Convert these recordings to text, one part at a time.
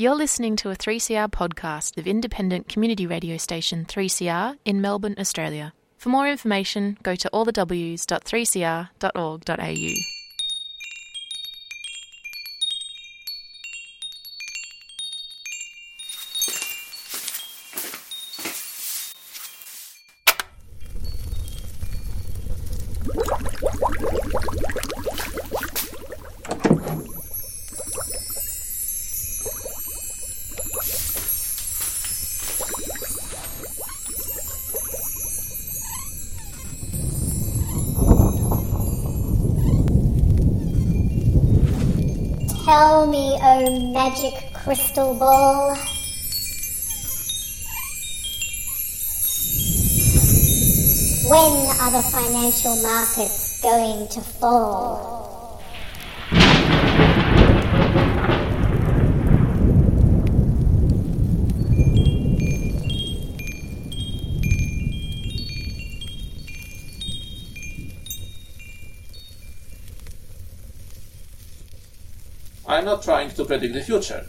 You're listening to a 3CR podcast of independent community radio station 3CR in Melbourne, Australia. For more information, go to allthews.3cr.org.au. crystal ball. When are the financial markets going to fall? I'm not trying to predict the future.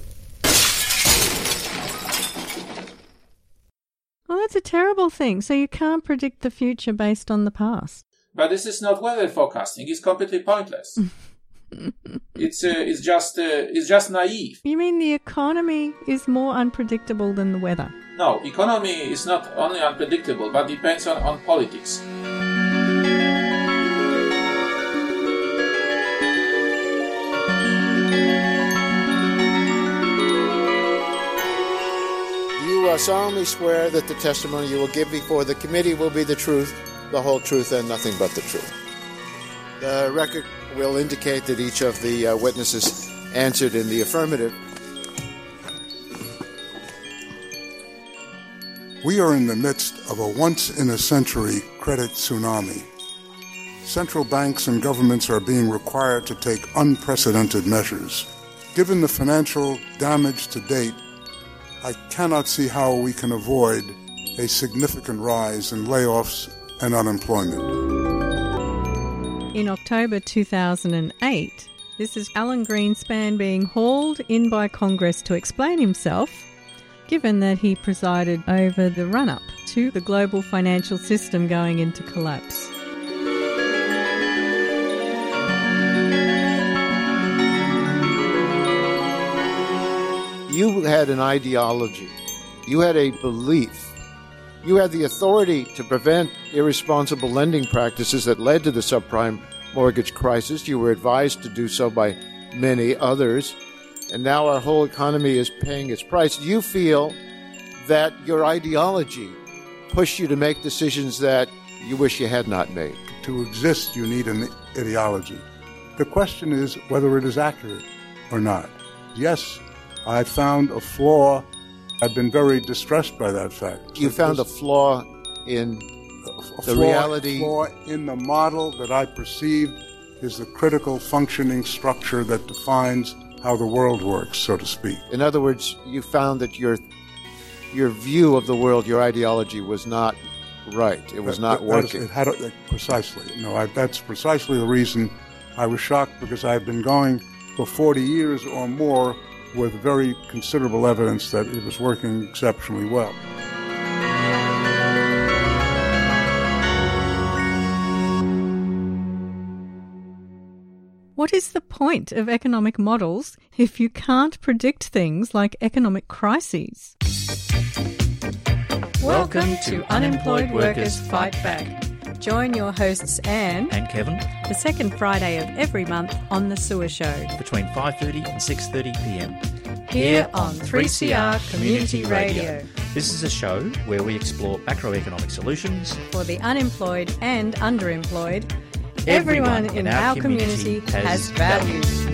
Well, that's a terrible thing. So you can't predict the future based on the past. But this is not weather forecasting. It's completely pointless. it's uh, it's just uh, it's just naive. You mean the economy is more unpredictable than the weather? No, economy is not only unpredictable, but depends on, on politics. You uh, solemnly swear that the testimony you will give before the committee will be the truth, the whole truth, and nothing but the truth. The record will indicate that each of the uh, witnesses answered in the affirmative. We are in the midst of a once in a century credit tsunami. Central banks and governments are being required to take unprecedented measures. Given the financial damage to date, I cannot see how we can avoid a significant rise in layoffs and unemployment. In October 2008, this is Alan Greenspan being hauled in by Congress to explain himself, given that he presided over the run up to the global financial system going into collapse. You had an ideology, you had a belief, you had the authority to prevent irresponsible lending practices that led to the subprime mortgage crisis. You were advised to do so by many others, and now our whole economy is paying its price. You feel that your ideology pushed you to make decisions that you wish you had not made. To exist, you need an ideology. The question is whether it is accurate or not. Yes, I found a flaw. I've been very distressed by that fact. You found a flaw in a the flaw, reality- flaw in the model that I perceived is the critical functioning structure that defines how the world works, so to speak. In other words, you found that your your view of the world, your ideology was not right. It was That- not that- that is- working. it had a- precisely. No, I, that's precisely the reason I was shocked because I've been going for 40 years or more with very considerable evidence that it was working exceptionally well. What is the point of economic models if you can't predict things like economic crises? Welcome to Unemployed Workers Fight Back. Join your hosts Anne and Kevin the second Friday of every month on The Sewer Show between 5:30 and 6:30 p.m. here on 3CR Community Radio This is a show where we explore macroeconomic solutions. for the unemployed and underemployed. Everyone, in, our, community, has values.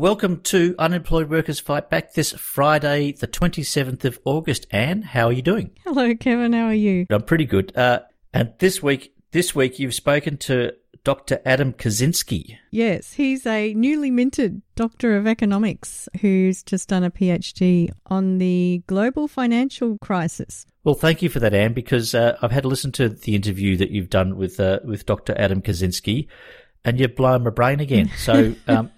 Welcome to Unemployed Workers Fight Back this Friday, the 27th of August. Anne, how are you doing? Hello, Kevin. How are you? I'm pretty good. Uh, and this week, this week you've spoken to Dr. Adam Kaczynski. Yes, he's a newly minted Doctor of Economics who's just done a PhD on the global financial crisis. Well, thank you for that, Anne, because uh, I've had to listen to the interview that you've done with uh, with Dr. Adam Kaczynski, and you've blown my brain again. So, um,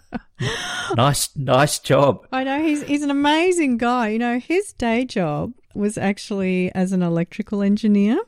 nice, nice job. I know he's he's an amazing guy. You know, his day job was actually as an electrical engineer.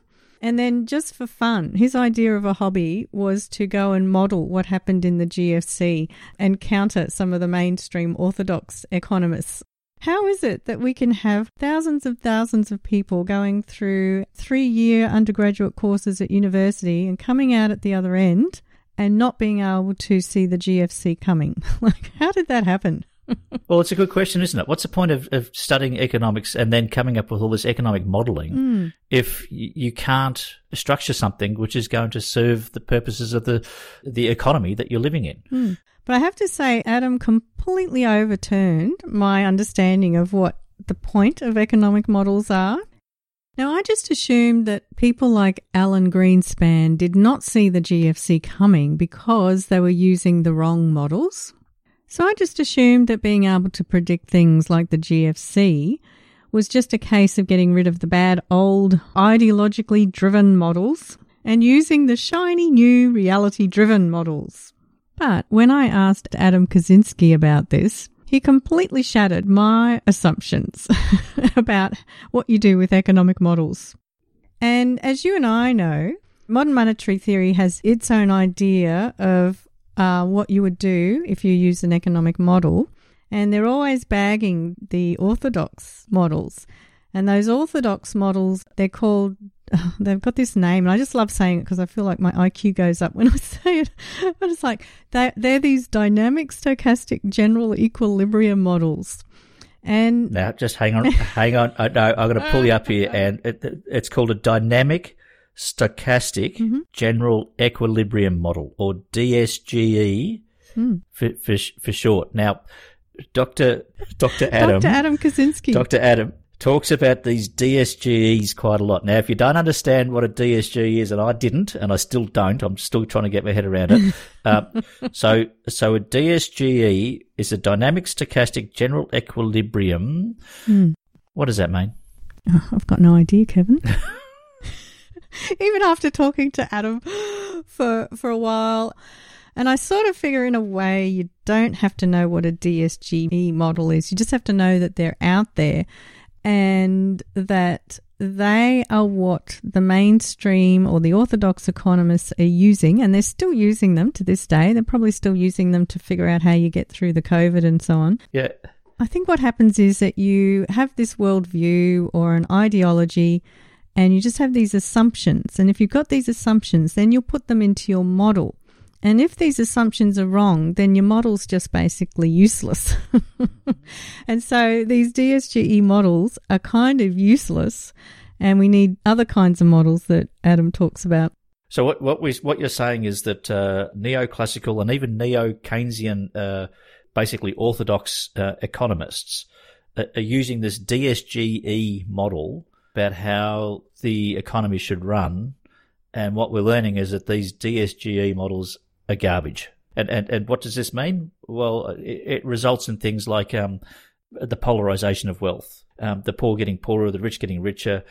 And then just for fun, his idea of a hobby was to go and model what happened in the GFC and counter some of the mainstream orthodox economists. How is it that we can have thousands of thousands of people going through three year undergraduate courses at university and coming out at the other end and not being able to see the GFC coming? like, how did that happen? well, it's a good question, isn't it? What's the point of, of studying economics and then coming up with all this economic modelling Mm. if you can't structure something which is going to serve the purposes of the the economy that you're living in? But I have to say, Adam completely overturned my understanding of what the point of economic models are. Now, I just assumed that people like Alan Greenspan did not see the GFC coming because they were using the wrong models. So I just assumed that being able to predict things like the GFC was just a case of getting rid of the bad old ideologically driven models and using the shiny new reality driven models. But when I asked Adam Kaczynski about this, he completely shattered my assumptions about what you do with economic models. And as you and I know, modern monetary theory has its own idea of uh, what you would do if you use an economic model. And they're always bagging the orthodox models. And those orthodox models, they're called, they've got this name. And I just love saying it because I feel like my IQ goes up when I say it. But it's like, they're, they're these dynamic stochastic general equilibrium models. And Now, just hang on, hang on. I, no, I'm going to pull you up here, and it, it's called a dynamic stochastic Mm-hmm. general equilibrium model, or DSGE Hmm. for, for, for short. Now, Dr. Dr. Adam, Dr. Adam Kaczynski. Dr. Adam talks about these DSGEs quite a lot. Now, if you don't understand what a DSGE is, and I didn't, and I still don't, I'm still trying to get my head around it. uh, so, so a DSGE is a dynamic stochastic general equilibrium. Hmm. What does that mean? Oh, I've got no idea, Kevin. Even after talking to Adam for for a while, and I sort of figure in a way you don't have to know what a DSGE model is. You just have to know that they're out there and that they are what the mainstream or the orthodox economists are using, and they're still using them to this day. They're probably still using them to figure out how you get through the COVID and so on. Yeah. I think what happens is that you have this worldview or an ideology and you just have these assumptions. And if you've got these assumptions, then you'll put them into your model. And if these assumptions are wrong, then your model's just basically useless. and so these DSGE models are kind of useless. And we need other kinds of models that Adam talks about. So what what we what you're saying is that uh, neoclassical and even neo Keynesian, uh, basically orthodox uh, economists, are, are using this DSGE model about how the economy should run, and what we're learning is that these DSGE models are garbage. And and and what does this mean? Well, it, it results in things like um, the polarization of wealth, um, the poor getting poorer, the rich getting richer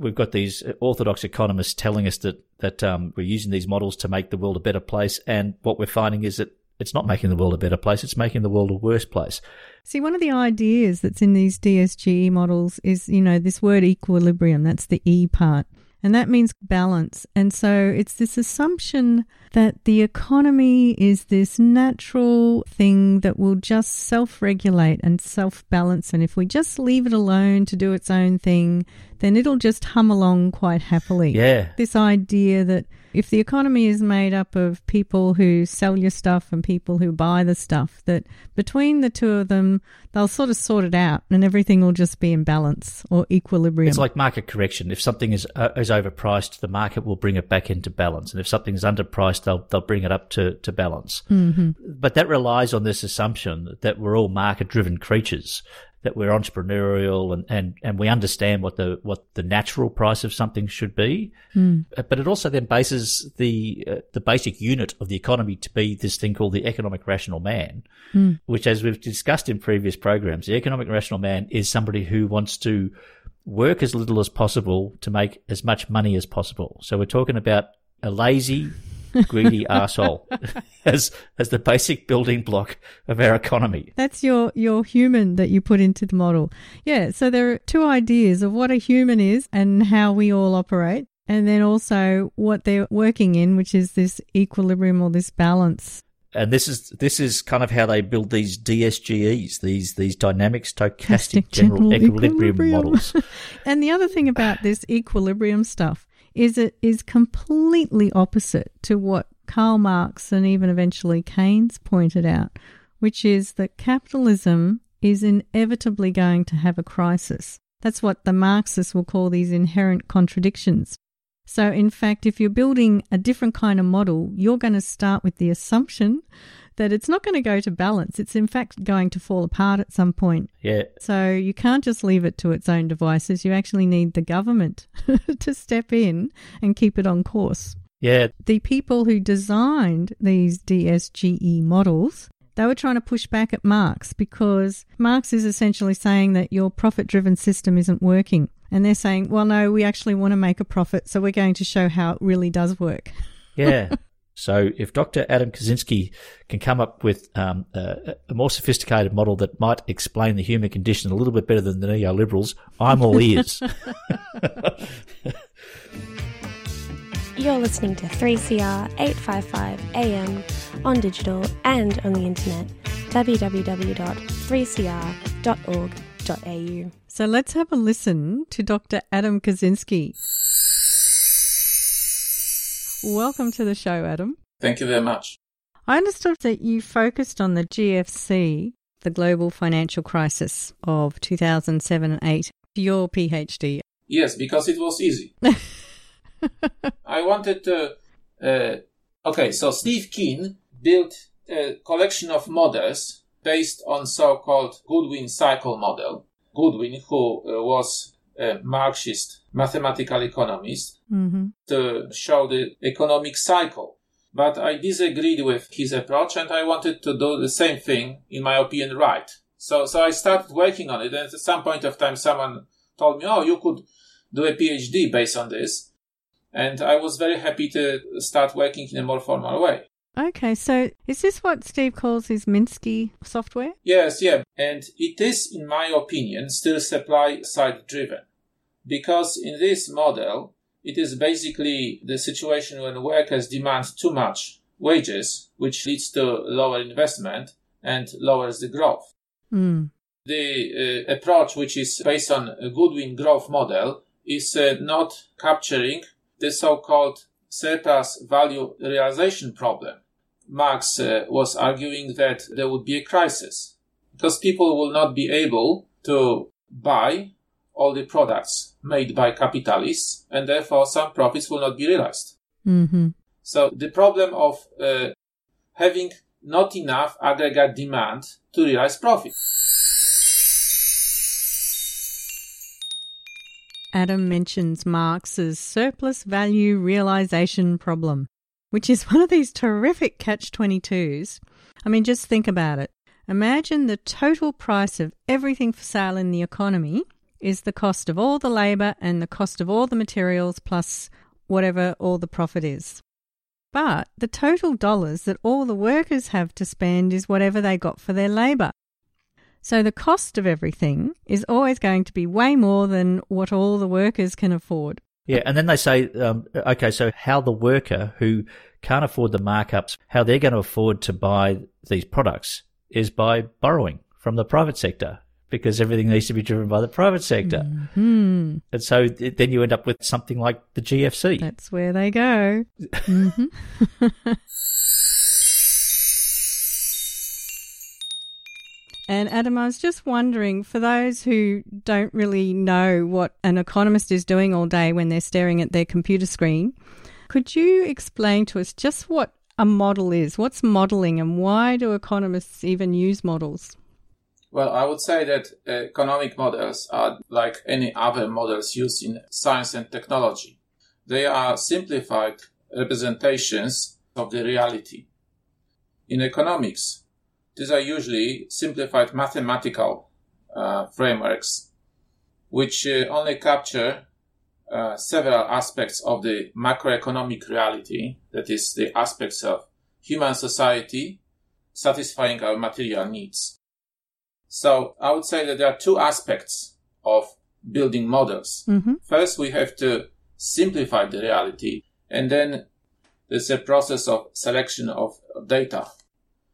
we've got these orthodox economists telling us that that um, we're using these models to make the world a better place, and what we're finding is that it's not making the world a better place; it's making the world a worse place. See, one of the ideas that's in these DSGE models is, you know, this word equilibrium. That's the E part. And that means balance. And so it's this assumption that the economy is this natural thing that will just self regulate and self balance. And if we just leave it alone to do its own thing, then it'll just hum along quite happily. Yeah, This idea that if the economy is made up of people who sell your stuff and people who buy the stuff, that between the two of them, they'll sort of sort it out and everything will just be in balance or equilibrium. it's like market correction. If something is uh, is overpriced, the market will bring it back into balance, and if something's underpriced, they'll they'll bring it up to to balance. Mhm. But that relies on this assumption that we're all market driven creatures. That we're entrepreneurial and, and, and we understand what the what the natural price of something should be. Uh, but it also then bases the uh, the basic unit of the economy to be this thing called the economic rational man, Hmm. which, as we've discussed in previous programs, the economic rational man is somebody who wants to work as little as possible to make as much money as possible. So we're talking about a lazy, greedy arsehole as as the basic building block of our economy. That's your your human that you put into the model. Yeah, so there are two ideas of what a human is and how we all operate, and then also what they're working in, which is this equilibrium or this balance. And this is this is kind of how they build these DSGEs, these these dynamic stochastic general, general equilibrium, equilibrium models. and the other thing about this equilibrium stuff is it is completely opposite to what Karl Marx and even eventually Keynes pointed out, which is that capitalism is inevitably going to have a crisis. That's what the Marxists will call these inherent contradictions. So, in fact, if you're building a different kind of model, you're going to start with the assumption that it's not going to go to balance. It's in fact going to fall apart at some point. Yeah. So you can't just leave it to its own devices. You actually need the government to step in and keep it on course. Yeah. The people who designed these DSGE models they were trying to push back at Marx because Marx is essentially saying that your profit driven system isn't working. And they're saying, well, no, we actually want to make a profit, so we're going to show how it really does work. Yeah. So if Dr. Adam Kaczynski can come up with um, a, a, more sophisticated model that might explain the human condition a little bit better than the neoliberals, I'm all ears. You're listening to 3CR 855 AM on digital and on the internet www.3cr.org.au. So let's have a listen to Dr. Adam Kaczynski. Welcome to the show, Adam. Thank you very much. I understood that you focused on the GFC, the global financial crisis of 2007 and 8, your PhD. Yes, because it was easy. I wanted to. Uh, okay, so Steve Keen built a collection of models based on so-called Goodwin cycle model. Goodwin, who uh, was a Marxist mathematical economist mm-hmm. to show the economic cycle. But I disagreed with his approach and I wanted to do the same thing, in my opinion, right. So, so I started working on it and at some point of time someone told me, oh, you could do a PhD based on this. And I was very happy to start working in a more formal way. Okay, so is this what Steve calls his Minsky software? Yes, yeah. And it is, in my opinion, still supply side driven. Because in this model, it is basically the situation when workers demand too much wages, which leads to lower investment and lowers the growth. Mm. The uh, approach, which is based on a Goodwin growth model, is uh, not capturing the so-called surplus value realization problem. Marx uh, was arguing that there would be a crisis because people will not be able to buy all the products made by capitalists and therefore some profits will not be realized. Mm-hmm. So the problem of uh, having not enough aggregate demand to realize profit. Adam mentions Marx's surplus value realization problem, which is one of these terrific catch 22s. I mean, just think about it. Imagine the total price of everything for sale in the economy is the cost of all the labour and the cost of all the materials plus whatever all the profit is. But the total dollars that all the workers have to spend is whatever they got for their labour. So the cost of everything is always going to be way more than what all the workers can afford. Yeah, and then they say, um, okay, so how the worker who can't afford the markups, how they're going to afford to buy these products is by borrowing from the private sector because everything needs to be driven by the private sector. Mm-hmm. And so then you end up with something like the GFC. That's where they go. mm-hmm. And Adam, I was just wondering for those who don't really know what an economist is doing all day when they're staring at their computer screen, could you explain to us just what a model is? What's modeling and why do economists even use models? Well, I would say that economic models are like any other models used in science and technology. They are simplified representations of the reality. In economics, these are usually simplified mathematical uh, frameworks, which uh, only capture uh, several aspects of the macroeconomic reality, that is, the aspects of human society satisfying our material needs. So I would say that there are two aspects of building models. Mm-hmm. First, we have to simplify the reality, and then there's a process of selection of data.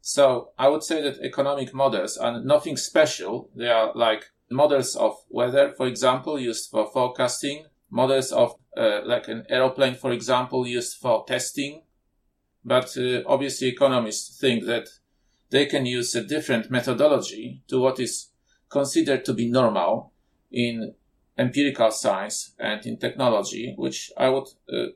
So I would say that economic models are nothing special. They are like models of weather, for example, used for forecasting, models of uh, like an aeroplane, for example, used for testing. But uh, obviously, economists think that they can use a different methodology to what is considered to be normal in empirical science and in technology, which I would uh,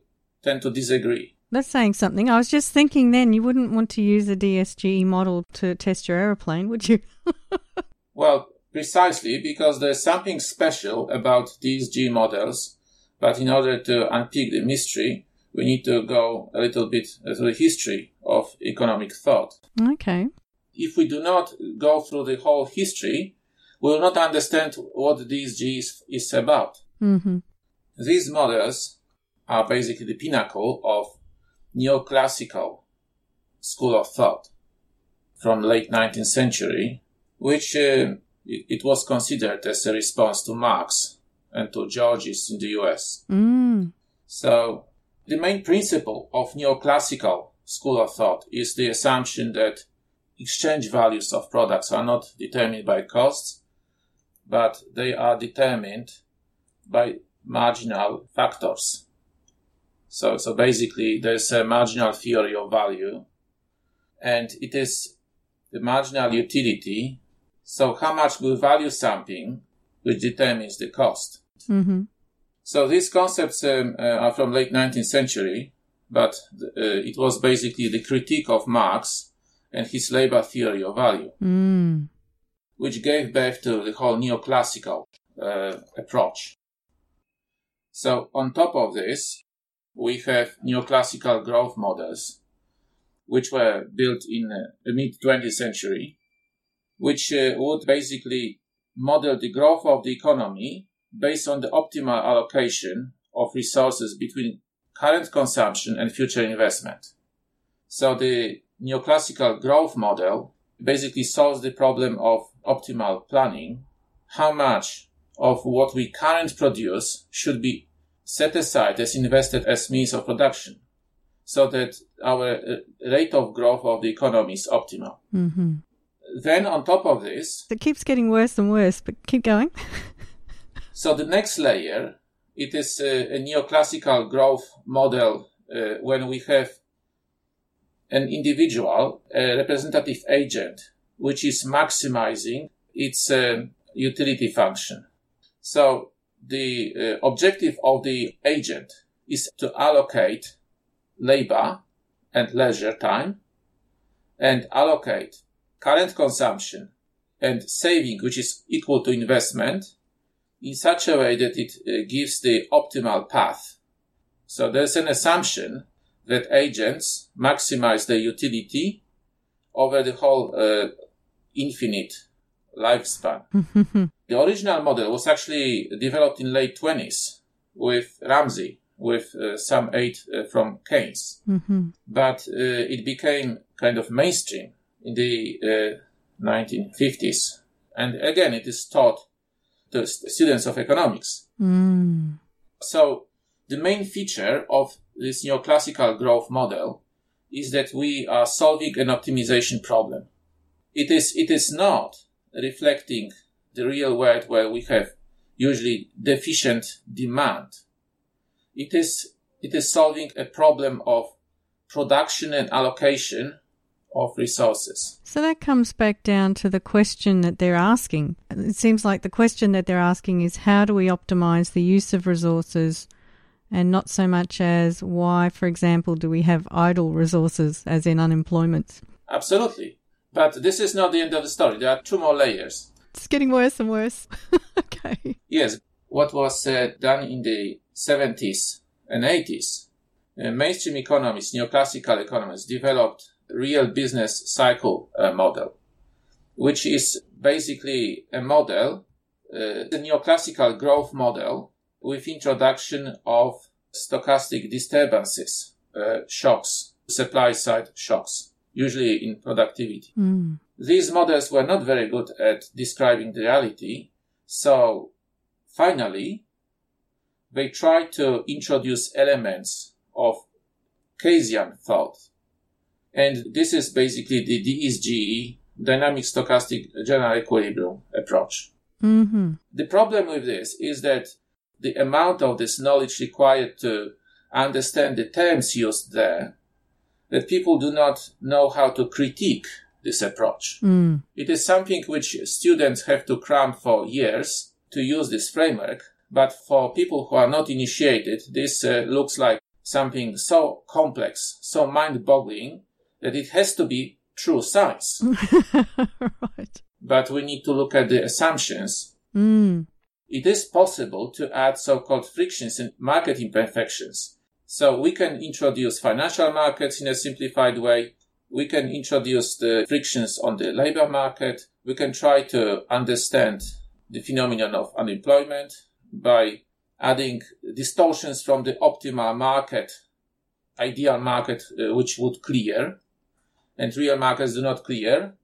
tend to disagree. That's saying something. I was just thinking then you wouldn't want to use a DSGE model to test your aeroplane, would you? well, precisely because there's something special about these G models but in order to unpick the mystery, we need to go a little bit through the history of economic thought. Okay. If we do not go through the whole history, we will not understand what this G is, is about. Mm-hmm. These models are basically the pinnacle of neoclassical school of thought from late 19th century, which uh, it was considered as a response to Marx and to Georges in the US. Mm. So the main principle of neoclassical school of thought is the assumption that exchange values of products are not determined by costs, but they are determined by marginal factors. So, so basically there's a marginal theory of value and it is the marginal utility. So how much we value something which determines the cost. Mm-hmm. So these concepts um, uh, are from late 19th century, but uh, it was basically the critique of Marx and his labor theory of value, mm. which gave birth to the whole neoclassical uh, approach. So on top of this, we have neoclassical growth models, which were built in uh, the mid 20th century, which uh, would basically model the growth of the economy based on the optimal allocation of resources between current consumption and future investment. So the neoclassical growth model basically solves the problem of optimal planning. How much of what we currently produce should be set aside as invested as means of production so that our uh, rate of growth of the economy is optimal. Mm-hmm. Then on top of this, it keeps getting worse and worse, but keep going. so the next layer, it is a, a neoclassical growth model uh, when we have an individual, a representative agent, which is maximizing its uh, utility function. So the uh, objective of the agent is to allocate labor and leisure time and allocate current consumption and saving, which is equal to investment, in such a way that it uh, gives the optimal path. So there's an assumption that agents maximize their utility over the whole uh, infinite lifespan. the original model was actually developed in late 20s with Ramsey, with uh, some aid uh, from Keynes. Mm-hmm. But uh, it became kind of mainstream in the 1950s. And again, it is taught to students of economics. Mm. So the main feature of this neoclassical growth model is that we are solving an optimization problem. It is, it is not reflecting the real world where we have usually deficient demand. It is, it is solving a problem of production and allocation of resources. So that comes back down to the question that they're asking. It seems like the question that they're asking is how do we optimize the use of resources and not so much as why, for example, do we have idle resources as in unemployment? Absolutely. But this is not the end of the story. There are two more layers. It's getting worse and worse. okay. Yes. What was uh, done in the 70s and 80s, uh, mainstream economists, neoclassical economists developed real business cycle uh, model, which is basically a model, uh, the neoclassical growth model, with introduction of stochastic disturbances, uh, shocks, supply side shocks, usually in productivity. Mm. These models were not very good at describing the reality, so finally they tried to introduce elements of Keynesian thought. And this is basically the DSGE, dynamic stochastic general equilibrium approach. Mm-hmm. The problem with this is that the amount of this knowledge required to understand the terms used there, that people do not know how to critique this approach. Mm. It is something which students have to cram for years to use this framework, but for people who are not initiated, this uh, looks like something so complex, so mind-boggling that it has to be true science. right. but we need to look at the assumptions. Mm. It is possible to add so-called frictions and market imperfections. So we can introduce financial markets in a simplified way. We can introduce the frictions on the labor market. We can try to understand the phenomenon of unemployment by adding distortions from the optimal market, ideal market, uh, which would clear, and real markets do not clear.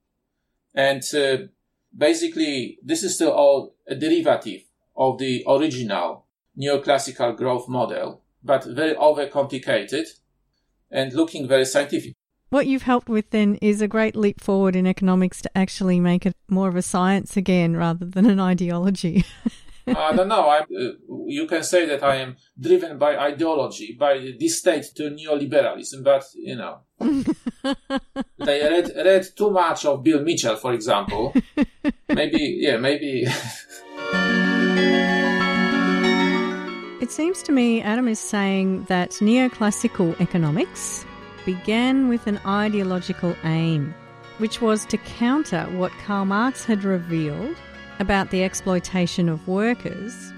And uh, basically, this is still all a derivative of the original neoclassical growth model, but very overcomplicated and looking very scientific. What you've helped with then is a great leap forward in economics to actually make it more of a science again rather than an ideology. I don't know. I, uh, you can say that I am driven by ideology, by the state to neoliberalism, but you know, they read read too much of Bill Mitchell, for example. maybe, yeah, maybe. It seems to me Adam is saying that neoclassical economics began with an ideological aim, which was to counter what Karl Marx had revealed about the exploitation of workers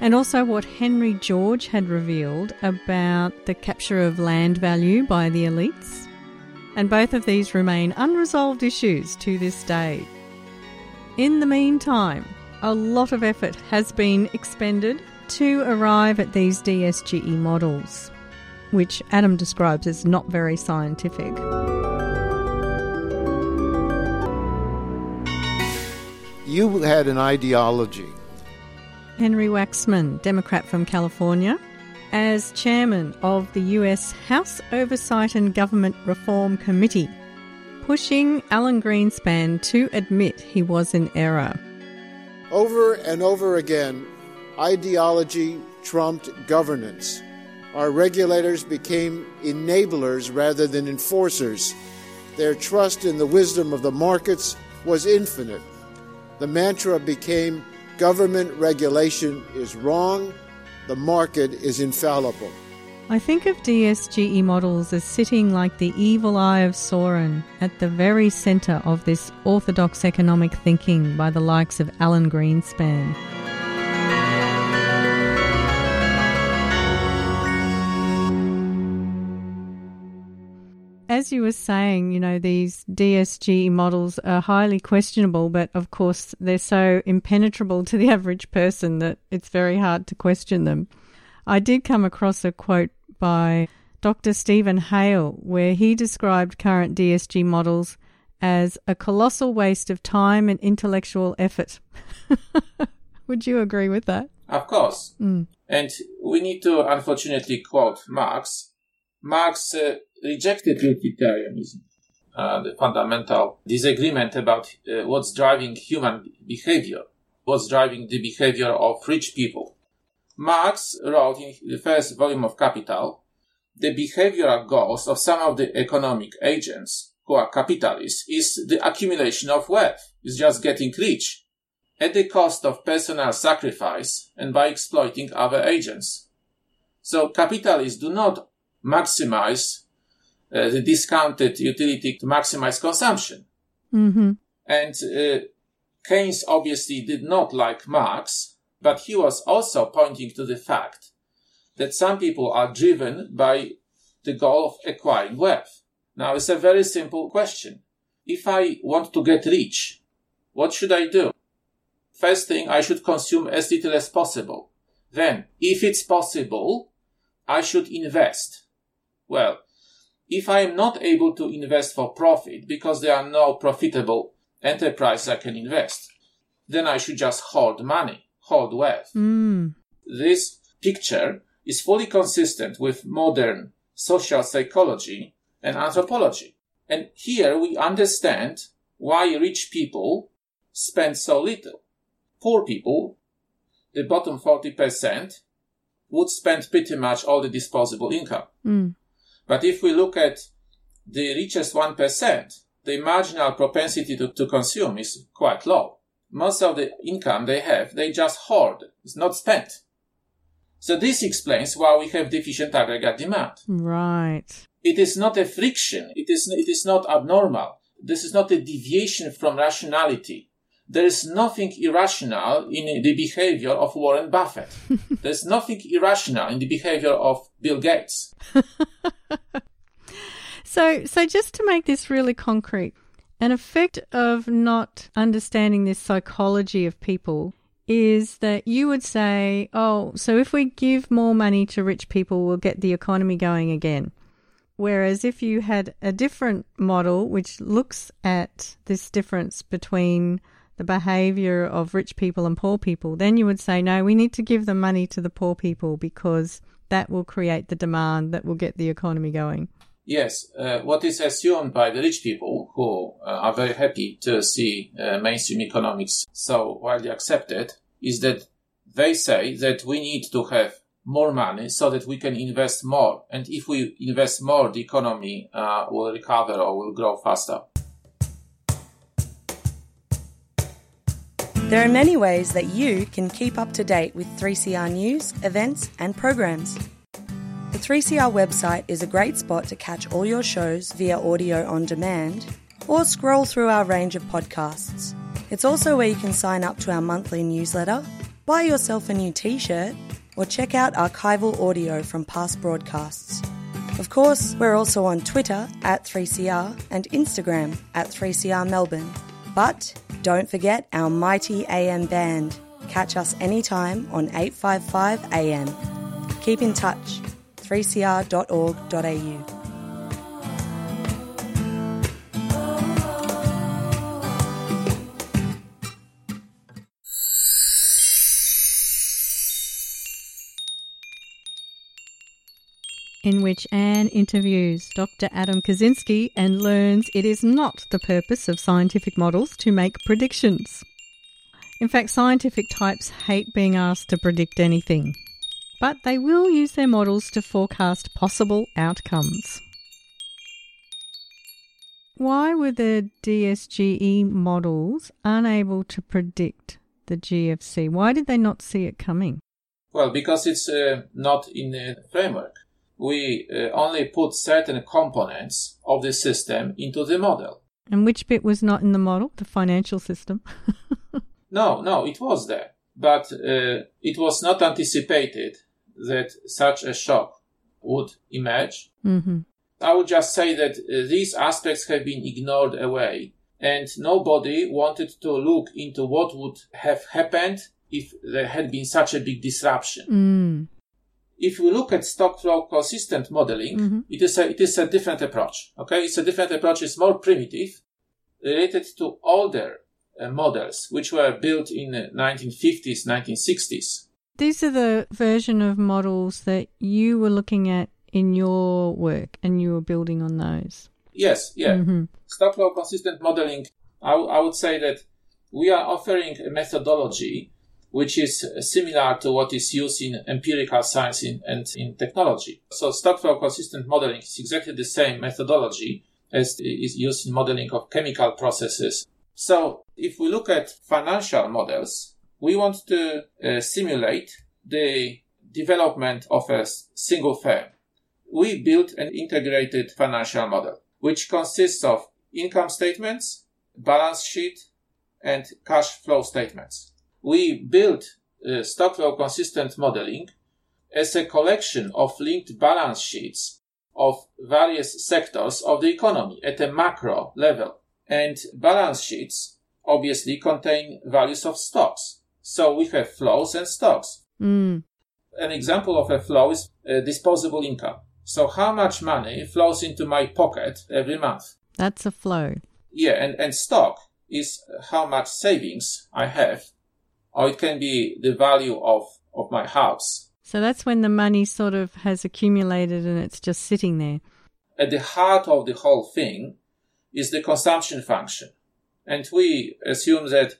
and also what Henry George had revealed about the capture of land value by the elites. And both of these remain unresolved issues to this day. In the meantime, a lot of effort has been expended to arrive at these DSGE models, which Adam describes as not very scientific. You had an ideology. Henry Waxman, Democrat from California, as chairman of the US House Oversight and Government Reform Committee, pushing Alan Greenspan to admit he was in error. Over and over again, ideology trumped governance. Our regulators became enablers rather than enforcers. Their trust in the wisdom of the markets was infinite. The mantra became government regulation is wrong, the market is infallible. I think of DSGE models as sitting like the evil eye of Sauron at the very centre of this orthodox economic thinking by the likes of Alan Greenspan. As you were saying, you know, these DSGE models are highly questionable, but of course they're so impenetrable to the average person that it's very hard to question them. I did come across a quote by Dr. Stephen Hale where he described current DSGE models as a colossal waste of time and intellectual effort. Would you agree with that? Of course. Mm. And we need to unfortunately quote Marx. Marx uh, rejected utilitarianism, uh, the fundamental disagreement about uh, what's driving human behavior, what's driving the behavior of rich people. Marx wrote in the first volume of Capital, the behavioral goals of some of the economic agents who are capitalists is the accumulation of wealth, is just getting rich at the cost of personal sacrifice and by exploiting other agents. So capitalists do not maximize uh, the discounted utility to maximize consumption. Mm-hmm. And uh, Keynes obviously did not like Marx, but he was also pointing to the fact that some people are driven by the goal of acquiring wealth. Now, it's a very simple question. If I want to get rich, what should I do? First thing, I should consume as little as possible. Then, if it's possible, I should invest. Well, if I am not able to invest for profit because there are no profitable enterprises I can invest, then I should just hold money, hold wealth. Mm. This picture is fully consistent with modern social psychology and anthropology. And here we understand why rich people spend so little. Poor people, the bottom 40%, would spend pretty much all the disposable income. Mm. But if we look at the richest 1%, the marginal propensity to, to consume is quite low. Most of the income they have, they just hoard. It's not spent. So this explains why we have deficient aggregate demand. Right. It is not a friction. It is, it is not abnormal. This is not a deviation from rationality. There is nothing irrational in the behavior of Warren Buffett. There's nothing irrational in the behavior of Bill Gates. So, so just to make this really concrete, an effect of not understanding this psychology of people is that you would say, oh, so if we give more money to rich people, we'll get the economy going again. Whereas if you had a different model which looks at this difference between the behavior of rich people and poor people, then you would say, no, we need to give the money to the poor people because that will create the demand that will get the economy going. Yes, uh, what is assumed by the rich people who uh, are very happy to see uh, mainstream economics so widely accepted is that they say that we need to have more money so that we can invest more. And if we invest more, the economy uh, will recover or will grow faster. There are many ways that you can keep up to date with 3CR news, events, and programs. The 3CR website is a great spot to catch all your shows via audio on demand or scroll through our range of podcasts. It's also where you can sign up to our monthly newsletter, buy yourself a new t shirt, or check out archival audio from past broadcasts. Of course, we're also on Twitter at 3CR and Instagram at 3CR Melbourne. But don't forget our mighty AM band. Catch us anytime on 855 AM. Keep in touch 3cr.org.au. in which Anne interviews Dr. Adam Kaczynski and learns it is not the purpose of scientific models to make predictions. In fact, scientific types hate being asked to predict anything, but they will use their models to forecast possible outcomes. Why were the DSGE models unable to predict the GFC? Why did they not see it coming? Well, because it's uh, not in the framework we uh, only put certain components of the system into the model. And which bit was not in the model? The financial system? no, no, it was there. But uh, it was not anticipated that such a shock would emerge. Mm-hmm. I would just say that uh, these aspects have been ignored away, and nobody wanted to look into what would have happened if there had been such a big disruption. Mm if we look at stock flow consistent modeling, mm-hmm. it is a, it is a different approach. Okay. It's a different approach. It's more primitive related to older uh, models, which were built in the 1950s, 1960s. These are the version of models that you were looking at in your work and you were building on those. Yes. Yeah. Mm-hmm. Flow consistent modeling. I, w- I would say that we are offering a methodology which is similar to what is used in empirical science in, and in technology. So flow consistent modeling is exactly the same methodology as is used in modeling of chemical processes. So if we look at financial models, we want to uh, simulate the development of a single firm. We built an integrated financial model, which consists of income statements, balance sheet, and cash flow statements we built uh, stock flow consistent modeling as a collection of linked balance sheets of various sectors of the economy at a macro level. And balance sheets obviously contain values of stocks. So we have flows and stocks. Mm. An example of a flow is uh, disposable income. So how much money flows into my pocket every month? That's a flow. Yeah, and, and stock is how much savings I have, or it can be the value of, of my house. So that's when the money sort of has accumulated and it's just sitting there. At the heart of the whole thing is the consumption function. And we assume that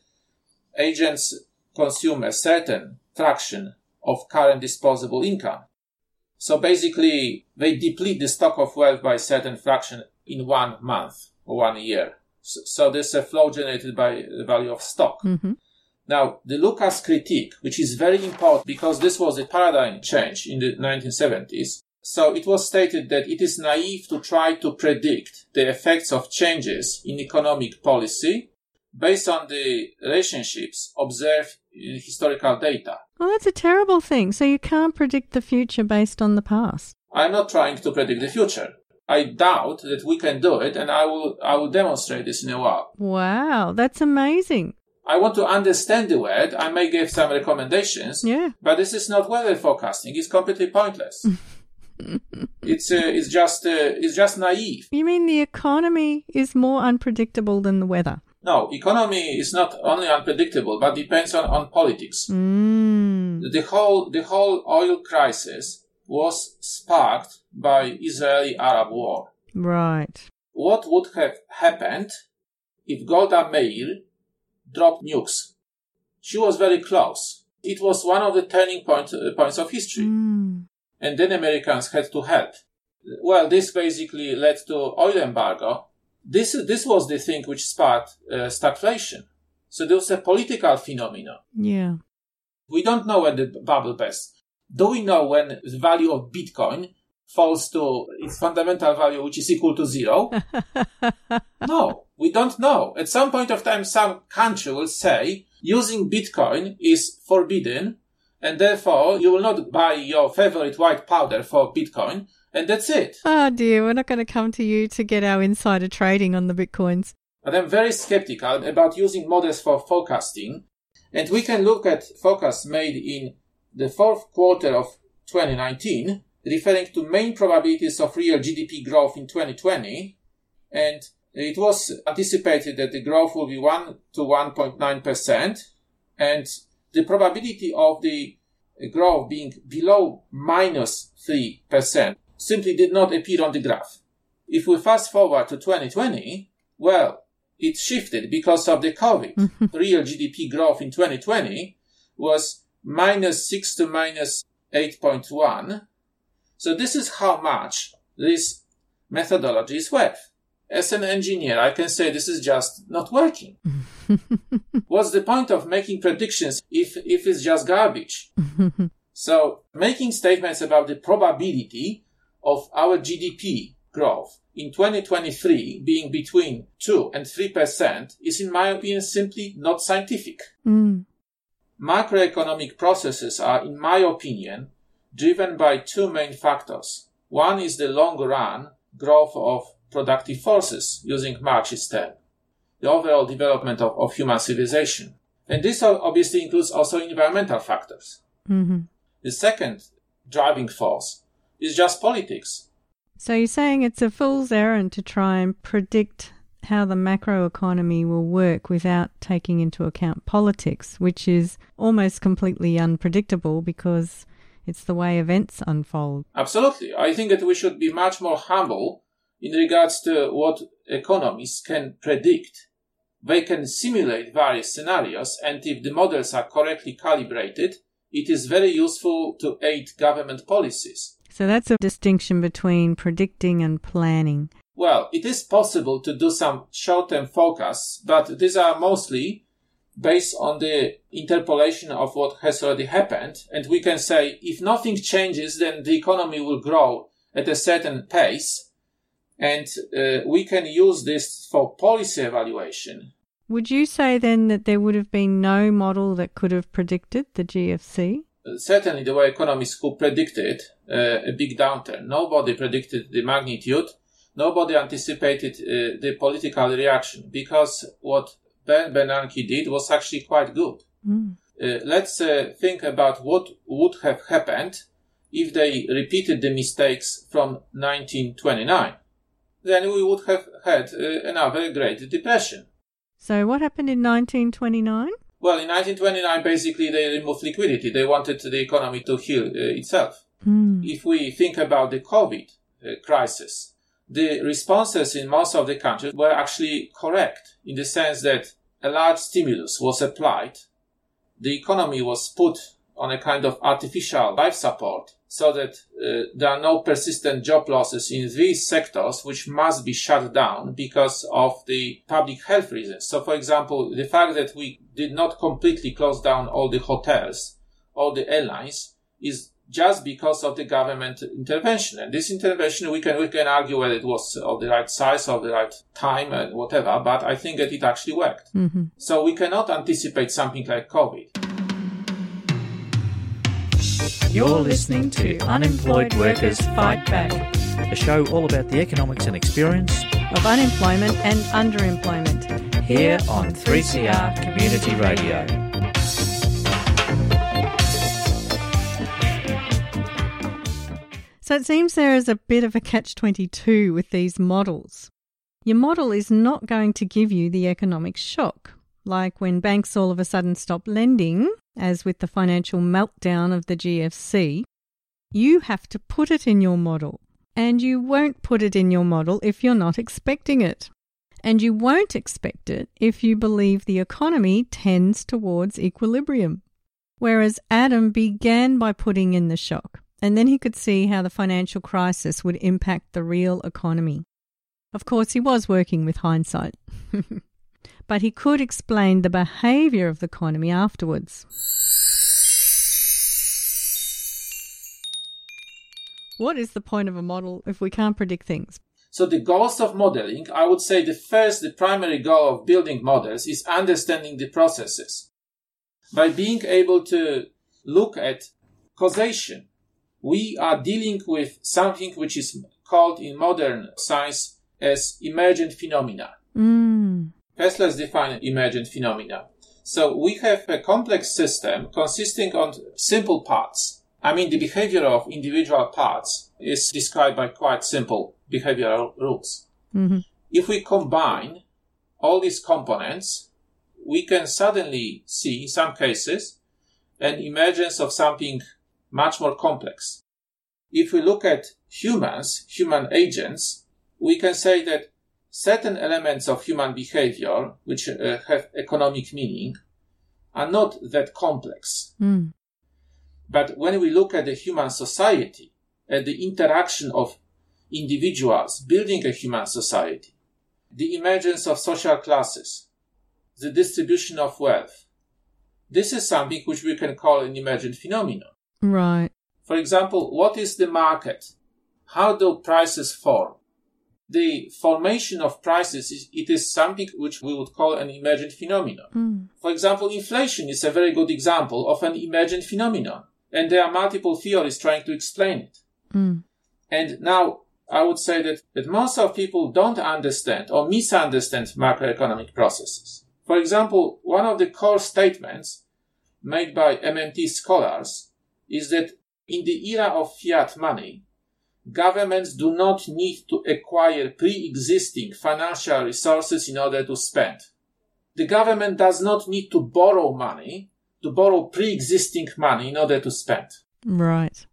agents consume a certain fraction of current disposable income. So basically, they deplete the stock of wealth by a certain fraction in one month or one year. So, so there's a flow generated by the value of stock. Mm-hmm. Now, the Lucas critique, which is very important because this was a paradigm change in the 1970s. So it was stated that it is naive to try to predict the effects of changes in economic policy based on the relationships observed historical data. Well, that's a terrible thing. So you can't predict the future based on the past. I'm not trying to predict the future. I doubt that we can do it, and I will I will demonstrate this in a while. Wow, that's amazing. I want to understand the world. I may give some recommendations. Yeah. But this is not weather forecasting. It's completely pointless. it's uh, it's just uh, it's just naive. You mean the economy is more unpredictable than the weather? No, economy is not only unpredictable, but depends on, on politics. Mm. The whole the whole oil crisis was sparked by Israeli-Arab war. Right. What would have happened if Golda Meir dropped nukes? She was very close. It was one of the turning point, uh, points of history. Mm. And then Americans had to help. Well, this basically led to oil embargo. This, this was the thing which sparked uh, stagflation. So there was a political phenomenon. Yeah. We don't know when the bubble burst. Do we know when the value of Bitcoin falls to its fundamental value, which is equal to zero? no, we don't know. At some point of time, some country will say using Bitcoin is forbidden, and therefore you will not buy your favorite white powder for Bitcoin, and that's it. Oh dear, we're not going to come to you to get our insider trading on the Bitcoins. But I'm very skeptical about using models for forecasting, and we can look at forecasts made in the fourth quarter of 2019, referring to main probabilities of real GDP growth in 2020, and it was anticipated that the growth will be 1 to 1.9%, and the probability of the growth being below minus 3% simply did not appear on the graph. If we fast forward to 2020, well, it shifted because of the COVID. Mm-hmm. Real GDP growth in 2020 was minus 6 to minus 8.1. So this is how much this methodology is worth. As an engineer, I can say this is just not working. What's the point of making predictions if, if it's just garbage? so making statements about the probability of our GDP growth in 2023 being between 2 and 3% is, in my opinion, simply not scientific. Mm. Macroeconomic processes are, in my opinion, driven by two main factors. One is the long run growth of productive forces, using Marxist term, the overall development of, of human civilization. And this obviously includes also environmental factors. Mm-hmm. The second driving force is just politics. So you're saying it's a fool's errand to try and predict how the macroeconomy will work without taking into account politics, which is almost completely unpredictable because it's the way events unfold. Absolutely. I think that we should be much more humble in regards to what economists can predict. They can simulate various scenarios, and if the models are correctly calibrated, it is very useful to aid government policies. So that's a distinction between predicting and planning. Well, it is possible to do some short term forecasts, but these are mostly based on the interpolation of what has already happened. And we can say if nothing changes, then the economy will grow at a certain pace. And uh, we can use this for policy evaluation. Would you say then that there would have been no model that could have predicted the GFC? Certainly, the way economists could predict it, uh, a big downturn. Nobody predicted the magnitude. Nobody anticipated uh, the political reaction because what Ben Bernanke did was actually quite good. Mm. uh, let's uh, think about what would have happened if they repeated the mistakes from 1929. Then we would have had uh, another Great Depression. So, what happened in 1929? Well, in 1929, basically, they removed liquidity. They wanted the economy to heal uh, itself. Mm. If we think about the COVID uh, crisis, the responses in most of the countries were actually correct in the sense that a large stimulus was applied. The economy was put on a kind of artificial life support so that uh, there are no persistent job losses in these sectors which must be shut down because of the public health reasons. So, for example, the fact that we did not completely close down all the hotels, all the airlines is just because of the government intervention. And this intervention, we can, we can argue whether it was of the right size, of the right time and whatever, but I think that it actually worked. Mm-hmm. So we cannot anticipate something like COVID. You're listening to Unemployed Workers Fight Back, a show all about the economics and experience Of unemployment and underemployment. here on 3CR Community Radio. So it seems there is a bit of a catch 22 with these models. Your model is not going to give you the economic shock, like when banks all of a sudden stop lending, as with the financial meltdown of the GFC. You have to put it in your model, and you won't put it in your model if you're not expecting it. And you won't expect it if you believe the economy tends towards equilibrium. Whereas Adam began by putting in the shock, and then he could see how the financial crisis would impact the real economy. Of course, he was working with hindsight, but he could explain the behaviour of the economy afterwards. What is the point of a model if we can't predict things? So the goals of modeling, I would say the first, the primary goal of building models is understanding the processes. By being able to look at causation, we are dealing with something which is called in modern science as emergent phenomena. Mm. First, let's define emergent phenomena. So we have a complex system consisting of simple parts. I mean, the behavior of individual parts is described by quite simple behavioral rules. hmm If we combine all these components, we can suddenly see, in some cases, an emergence of something much more complex. If we look at humans, human agents, we can say that certain elements of human behavior, which uh, have economic meaning, are not that complex. Mm. But when we look at the human society, at the interaction of individuals building a human society, the emergence of social classes, the distribution of wealth, this is something which we can call an emergent phenomenon. Right. For example, what is the market? How do prices form? The formation of prices is, it is something which we would call an emergent phenomenon. Mm. For example, inflation is a very good example of an emergent phenomenon, and there are multiple theories trying to explain it. Mm. And now I would say that, that most of people don't understand or misunderstand macroeconomic processes. For example, one of the core statements made by MMT scholars is that in the era of fiat money, governments do not need to acquire pre-existing financial resources in order to spend. The government does not need to borrow money, to borrow pre-existing money in order to spend. Right.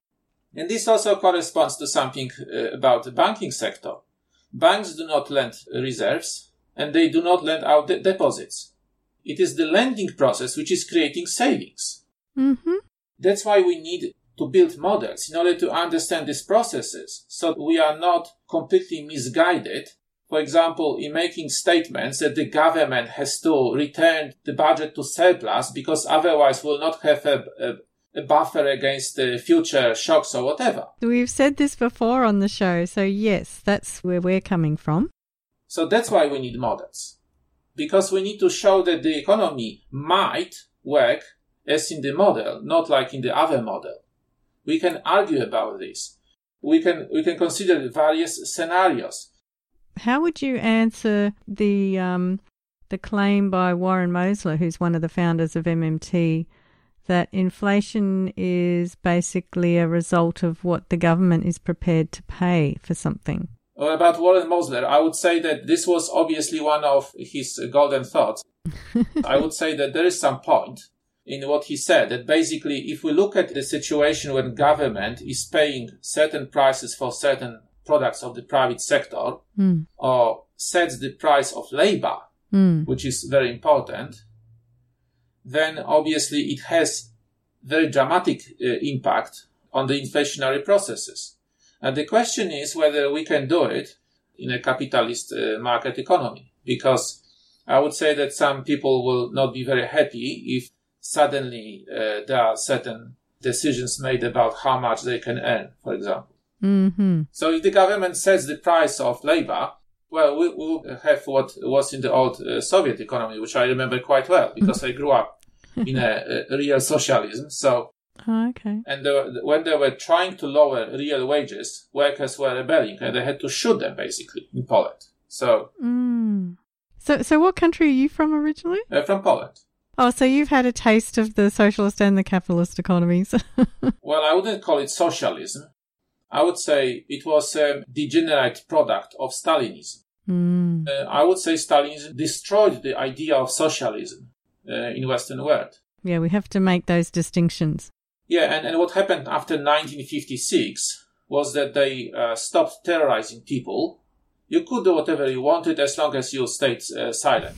And this also corresponds to something uh, about the banking sector. Banks do not lend reserves and they do not lend out de- deposits. It is the lending process which is creating savings. Mm-hmm. That's why we need to build models in order to understand these processes so we are not completely misguided. For example, in making statements that the government has to return the budget to surplus because otherwise we'll not have a, a a buffer against the future shocks or whatever. We've said this before on the show, so yes, that's where we're coming from. So that's why we need models. Because we need to show that the economy might work as in the model, not like in the other model. We can argue about this. We can, we can consider various scenarios. How would you answer the um, the claim by Warren Mosler, who's one of the founders of MMT, that inflation is basically a result of what the government is prepared to pay for something. Well, about Warren Mosler, I would say that this was obviously one of his golden thoughts. I would say that there is some point in what he said that basically if we look at the situation when government is paying certain prices for certain products of the private sector Mm. or sets the price of labor, Mm. which is very important, then obviously it has very dramatic uh, impact on the inflationary processes. And the question is whether we can do it in a capitalist uh, market economy, because I would say that some people will not be very happy if suddenly uh, there are certain decisions made about how much they can earn, for example. Mm-hmm. So if the government sets the price of labor, well, we will have what was in the old uh, Soviet economy, which I remember quite well because I grew up in a, a real socialism. So, Oh, okay. and they were, when they were trying to lower real wages, workers were rebelling and they had to shoot them basically in Poland. So, Mm. So, so what country are you from originally? uh, from Poland. Oh, so you've had a taste of the socialist and the capitalist economies. Well, I wouldn't call it socialism. I would say it was a degenerate product of Stalinism. mm. Uh, I would say Stalinism destroyed the idea of socialism uh, in Western world. Yeah, we have to make those distinctions. Yeah, and, and what happened after 1956 was that they uh, stopped terrorizing people. You could do whatever you wanted as long as you stayed uh, silent.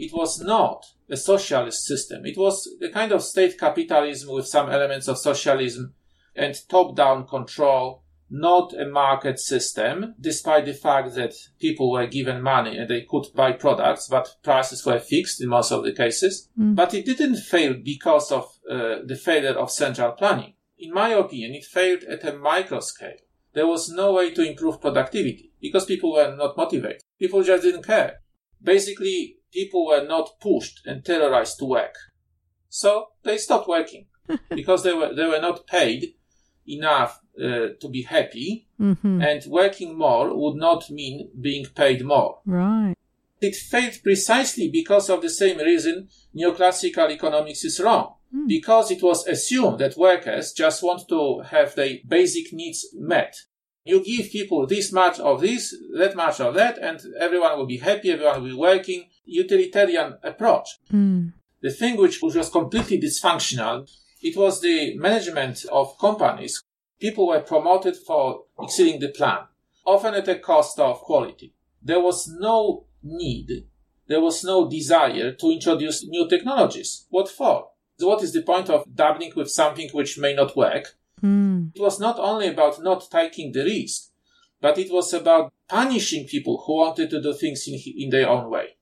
It was not a socialist system. It was a kind of state capitalism with some elements of socialism and top-down control, not a market system, despite the fact that people were given money and they could buy products, but prices were fixed in most of the cases. But it didn't fail because of uh, the failure of central planning. In my opinion, it failed at a micro scale. There was no way to improve productivity because people were not motivated. People just didn't care. Basically, people were not pushed and terrorized to work. So they stopped working because they were, they were not paid enough uh, to be happy Mm-hmm. and working more would not mean being paid more. Right. It failed precisely because of the same reason neoclassical economics is wrong. Because it was assumed that workers just want to have their basic needs met. You give people this much of this, that much of that, and everyone will be happy, everyone will be working. Utilitarian approach. Mm. The thing which, which was completely dysfunctional, it was the management of companies. People were promoted for exceeding the plan, often at the cost of quality. There was no need, there was no desire to introduce new technologies. What for? What is the point of dabbling with something which may not work? Mm. It was not only about not taking the risk, but it was about punishing people who wanted to do things in, in their own way.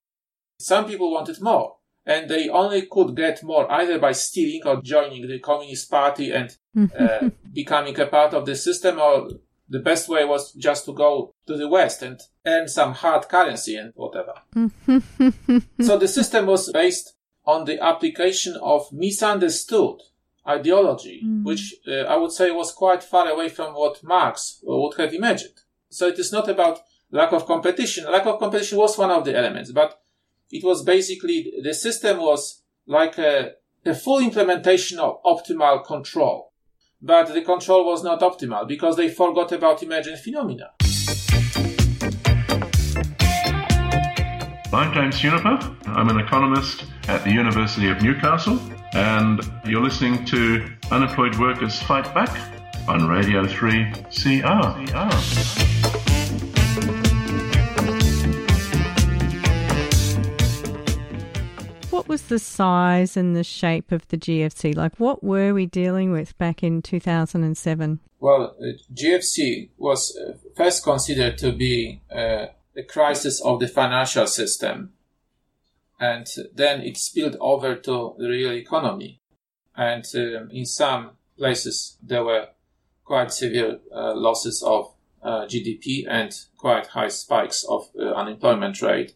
Some people wanted more, and they only could get more either by stealing or joining the Communist Party and uh, becoming a part of the system, or the best way was just to go to the West and earn some hard currency and whatever. so the system was based on the application of misunderstood ideology, which uh, I would say was quite far away from what Marx would have imagined. So it is not about lack of competition. Lack of competition was one of the elements, but it was basically the system was like a, a full implementation of optimal control. But the control was not optimal because they forgot about emergent phenomena. I'm James Juniper. I'm an economist at the University of Newcastle, and you're listening to Unemployed Workers Fight Back on Radio 3 CR. What was the size and the shape of the GFC? Like, what were we dealing with back in 2007? Well, uh, GFC was uh, first considered to be uh, a crisis of the financial system, and then it spilled over to the real economy. And um, in some places, there were quite severe uh, losses of uh, GDP and quite high spikes of uh, unemployment rate.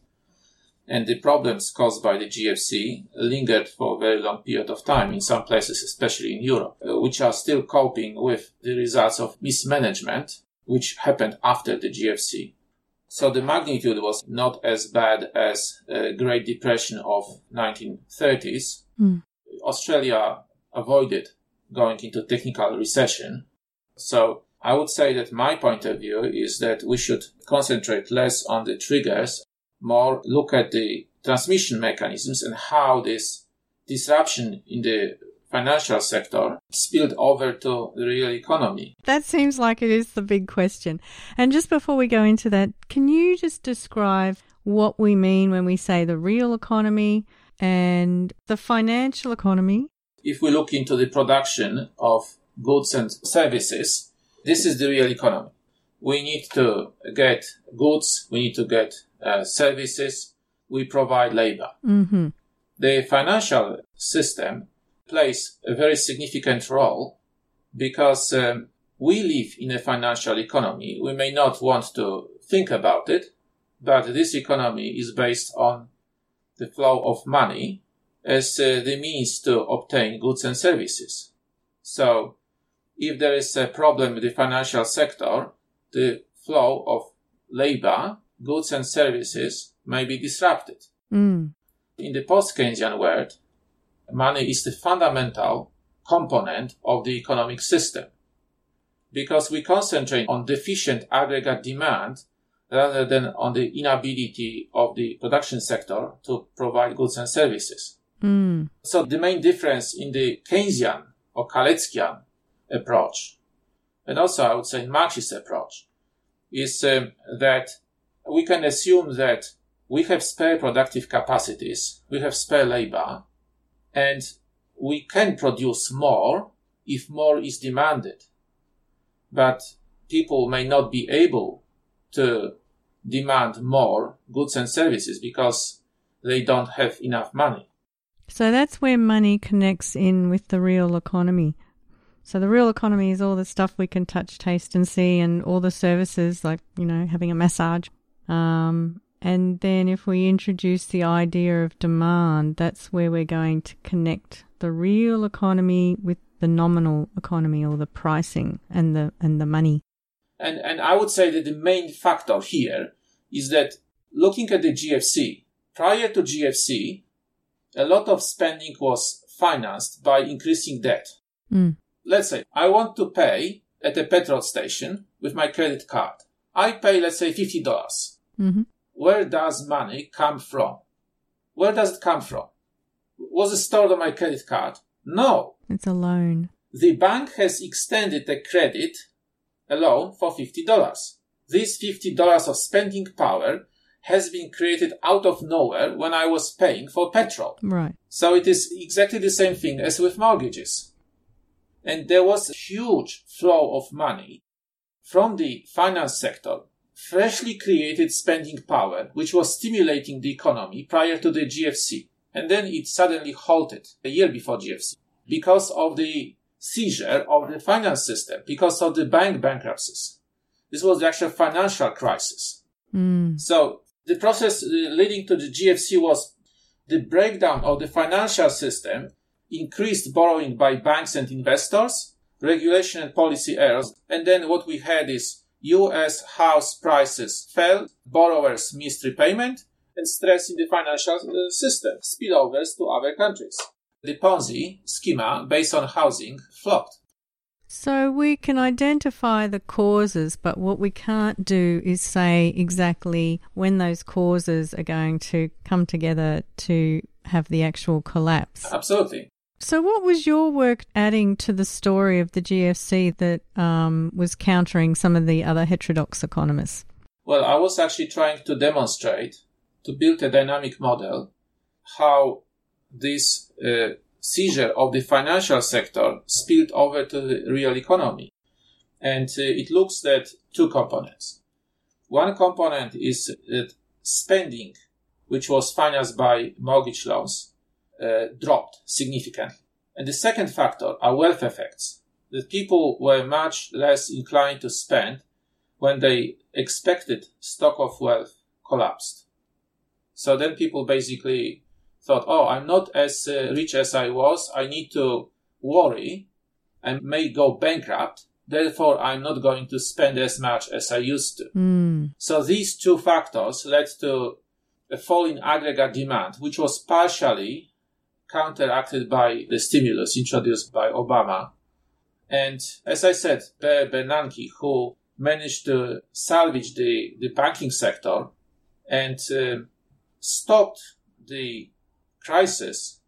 And the problems caused by the GFC lingered for a very long period of time in some places, especially in Europe, uh, which are still coping with the results of mismanagement, which happened after the GFC. So the magnitude was not as bad as uh, Great Depression of 1930s. Mm. Australia avoided going into technical recession. So I would say that my point of view is that we should concentrate less on the triggers, more look at the transmission mechanisms and how this disruption in the financial sector spilled over to the real economy. That seems like it is the big question. And just before we go into that, can you just describe what we mean when we say the real economy and the financial economy? If we look into the production of goods and services, this is the real economy. We need to get goods, we need to get uh, services, we provide labor. Mm-hmm. The financial system plays a very significant role because um, we live in a financial economy. We may not want to think about it, but this economy is based on the flow of money as uh, the means to obtain goods and services. So, if there is a problem with the financial sector, the flow of labor, goods and services may be disrupted. Mm. In the post-Keynesian world, money is the fundamental component of the economic system because we concentrate on deficient aggregate demand rather than on the inability of the production sector to provide goods and services. Mm. So the main difference in the Keynesian or Kaleckian approach, and also I would say Marxist approach, is um, that we can assume that we have spare productive capacities, we have spare labor, and we can produce more if more is demanded. But people may not be able to demand more goods and services because they don't have enough money. So that's where money connects in with the real economy. So the real economy is all the stuff we can touch, taste, and see, and all the services like you know having a massage. Um, and then if we introduce the idea of demand, that's where we're going to connect the real economy with the nominal economy or the pricing and the and the money. And and I would say that the main factor here is that looking at the GFC, prior to GFC, a lot of spending was financed by increasing debt. Mm. Let's say I want to pay at a petrol station with my credit card. I pay, let's say, $50. Mm-hmm. Where does money come from? Where does it come from? Was it stored on my credit card? No. It's a loan. The bank has extended the credit, a loan for $50. This $50 of spending power has been created out of nowhere when I was paying for petrol. Right. So it is exactly the same thing as with mortgages. And there was a huge flow of money from the finance sector, freshly created spending power, which was stimulating the economy prior to the GFC. And then it suddenly halted a year before GFC because of the seizure of the finance system, because of the bank bankruptcies. This was the actual financial crisis. Mm. So the process uh, leading to the GFC was the breakdown of the financial system, increased borrowing by banks and investors, regulation and policy errors, and then what we had is US house prices fell, borrowers missed repayment, and stress in the financial uh, system, spillovers to other countries. The Ponzi schema based on housing flopped. So we can identify the causes, but what we can't do is say exactly when those causes are going to come together to have the actual collapse. Absolutely. So, what was your work adding to the story of the GFC that um, was countering some of the other heterodox economists? Well, I was actually trying to demonstrate, to build a dynamic model, how this uh, seizure of the financial sector spilled over to the real economy. And uh, it looks at two components. One component is that spending, which was financed by mortgage loans, uh, dropped significantly. And the second factor are wealth effects. That people were much less inclined to spend when they expected stock of wealth collapsed. So then people basically thought, oh, I'm not as uh, rich as I was. I need to worry. I may go bankrupt. Therefore, I'm not going to spend as much as I used to. Mm. So these two factors led to a fall in aggregate demand, which was partially counteracted by the stimulus introduced by Obama. And as I said, Ben Bernanke, who managed to salvage the, the banking sector and uh, stopped the crisis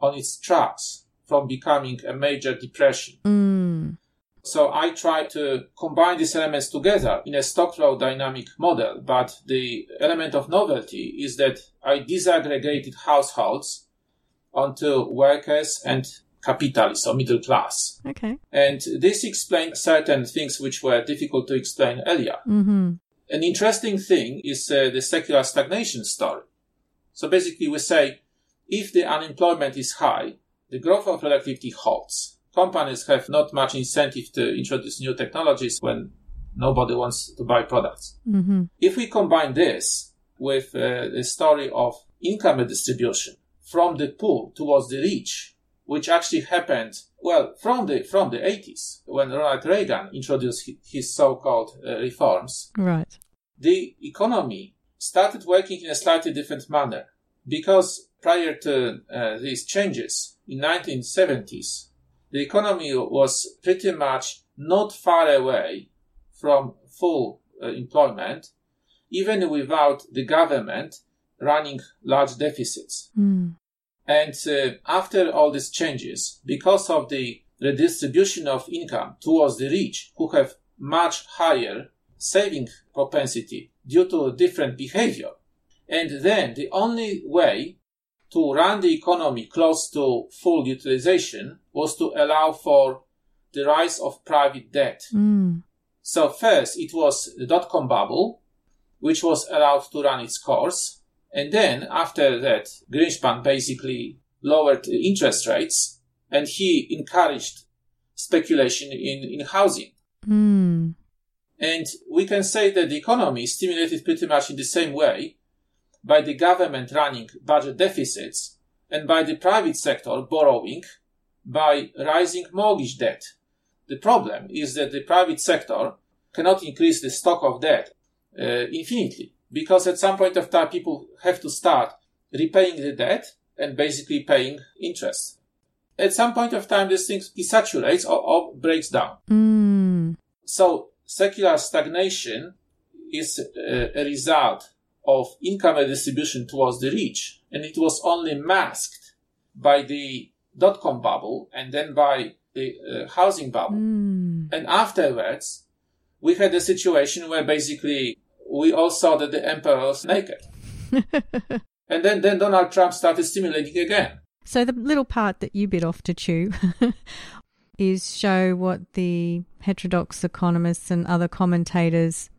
on its tracks from becoming a major depression. Mm. So I try to combine these elements together in a stock flow dynamic model, but the element of novelty is that I disaggregated households onto workers and capitalists or middle class. Okay. And this explains certain things which were difficult to explain earlier. Mm-hmm. An interesting thing is uh, the secular stagnation story. So basically we say if the unemployment is high, the growth of productivity halts. Companies have not much incentive to introduce new technologies when nobody wants to buy products. Mm-hmm. If we combine this with uh, the story of income redistribution from the poor towards the rich, which actually happened well from the from the 80s when Ronald Reagan introduced his so-called uh, reforms, Right. the economy started working in a slightly different manner because prior to uh, these changes in 1970s the economy was pretty much not far away from full uh, employment even without the government running large deficits Mm. and uh, after all these changes, because of the redistribution of income towards the rich who have much higher saving propensity due to different behavior, and then the only way to run the economy close to full utilization was to allow for the rise of private debt. Mm. So first it was the dot-com bubble, which was allowed to run its course. And then after that, Greenspan basically lowered interest rates and he encouraged speculation in, in housing. Mm. And we can say that the economy is stimulated pretty much in the same way by the government running budget deficits and by the private sector borrowing by rising mortgage debt. The problem is that the private sector cannot increase the stock of debt uh, infinitely because at some point of time people have to start repaying the debt and basically paying interest. At some point of time this thing desaturates or, or breaks down. Mm. So secular stagnation is a, a result of income redistribution towards the rich, and it was only masked by the dot-com bubble and then by the uh, housing bubble. Mm. And afterwards, we had a situation where basically we all saw that the emperor was naked. and then, then Donald Trump started stimulating again. So the little part that you bit off to chew is show what the heterodox economists and other commentators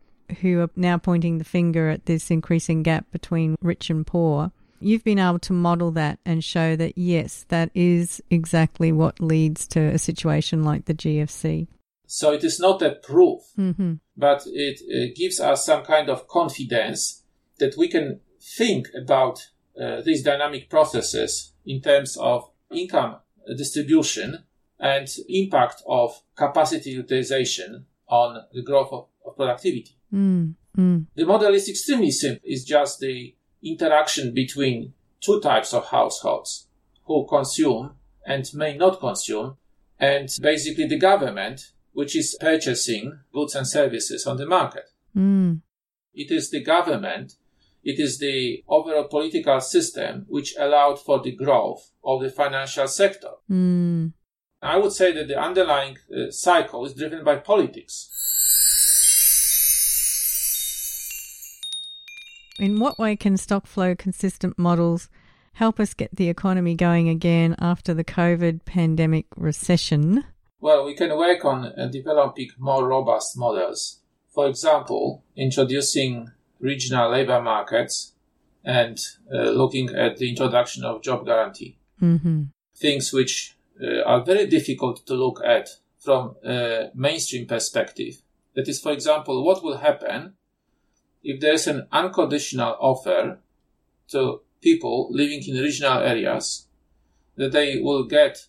who are now pointing the finger at this increasing gap between rich and poor. You've been able to model that and show that yes, that is exactly what leads to a situation like the GFC. So it is not a proof, Mm-hmm. but it uh, gives us some kind of confidence that we can think about uh, these dynamic processes in terms of income distribution and impact of capacity utilization on the growth of, of productivity. Mm. Mm. The model is extremely simple. It's just the interaction between two types of households who consume and may not consume, and basically the government, which is purchasing goods and services on the market. Mm. It is the government, it is the overall political system which allowed for the growth of the financial sector. Mm. I would say that the underlying uh, cycle is driven by politics. In what way can stock flow consistent models help us get the economy going again after the COVID pandemic recession? Well, we can work on developing more robust models. For example, introducing regional labor markets and uh, looking at the introduction of job guarantee. Mm-hmm. Things which uh, are very difficult to look at from a mainstream perspective. That is, for example, what will happen if there is an unconditional offer to people living in regional areas that they will get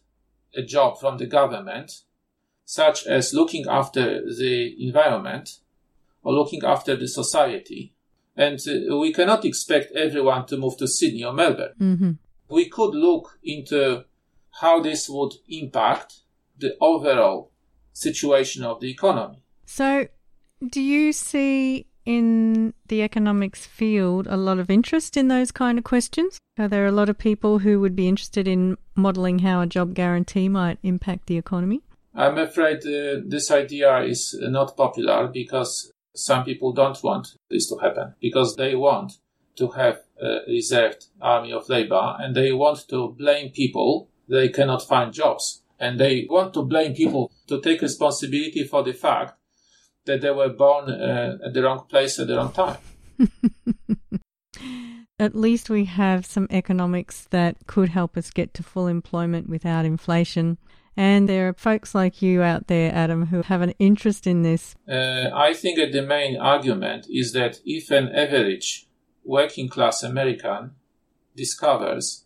a job from the government, such as looking after the environment or looking after the society. And uh, we cannot expect everyone to move to Sydney or Melbourne. Mm-hmm. we could look into how this would impact the overall situation of the economy. So, do you see in the economics field a lot of interest in those kind of questions? Are there a lot of people who would be interested in modelling how a job guarantee might impact the economy? I'm afraid uh, this idea is not popular because some people don't want this to happen because they want to have a reserved army of labor and they want to blame people they cannot find jobs and they want to blame people to take responsibility for the fact that they were born uh, at the wrong place at the wrong time. at least we have some economics that could help us get to full employment without inflation. And there are folks like you out there, Adam, who have an interest in this. Uh, I think that the main argument is that if an average working class American discovers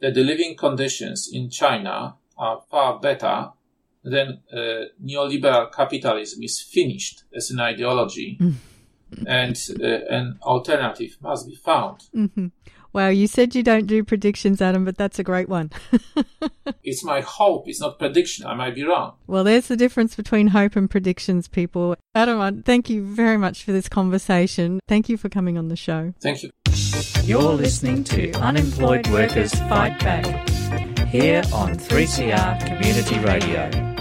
that the living conditions in China are far better then uh, neoliberal capitalism is finished as an ideology mm. and uh, an alternative must be found. Mm-hmm. Wow, you said you don't do predictions, Adam, but that's a great one. it's my hope, it's not prediction. I might be wrong. Well, there's the difference between hope and predictions, people. Adam, thank you very much for this conversation. Thank you for coming on the show. Thank you. You're listening to Unemployed Workers Fight Back here on 3CR Community Radio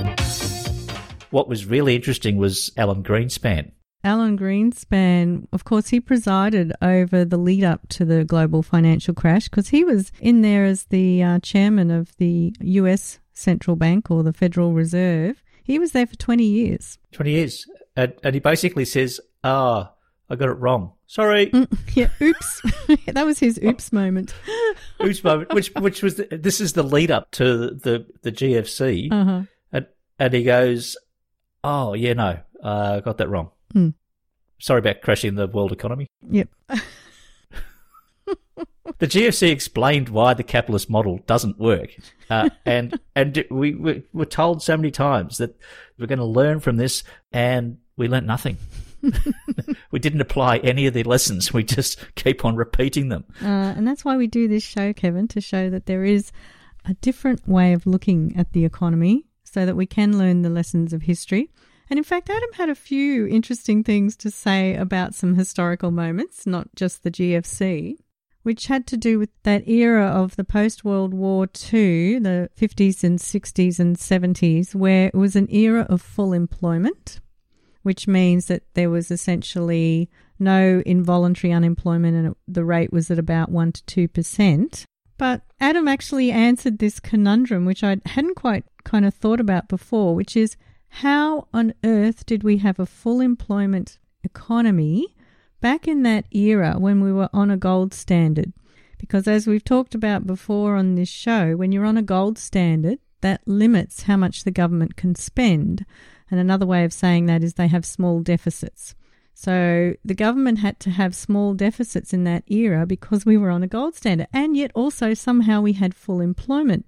what was really interesting was Alan Greenspan. Alan Greenspan, of course, he presided over the lead up to the global financial crash because he was in there as the uh, chairman of the US Central Bank or the Federal Reserve. He was there for 20 years. 20 years. And, and he basically says, ah, I got it wrong. Sorry. Mm, yeah, oops. that was his oops moment. oops moment, which which was the, this is the lead up to the the GFC, uh-huh. and and he goes, Oh, yeah, no, I uh, got that wrong. Mm. Sorry about crashing the world economy. Yep. the GFC explained why the capitalist model doesn't work, uh, and and we, we were told so many times that we're going to learn from this, and we learnt nothing. we didn't apply any of the lessons. We just keep on repeating them. Uh, and that's why we do this show, Kevin, to show that there is a different way of looking at the economy so that we can learn the lessons of history. And in fact, Adam had a few interesting things to say about some historical moments, not just the GFC, which had to do with that era of the post World War II, the 50s and 60s and 70s, where it was an era of full employment, which means that there was essentially no involuntary unemployment and the rate was at about 1 to 2%. But Adam actually answered this conundrum, which I hadn't quite kind of thought about before, which is how on earth did we have a full employment economy back in that era when we were on a gold standard? Because as we've talked about before on this show, when you're on a gold standard, that limits how much the government can spend. And another way of saying that is they have small deficits. So the government had to have small deficits in that era because we were on a gold standard, and yet also somehow we had full employment.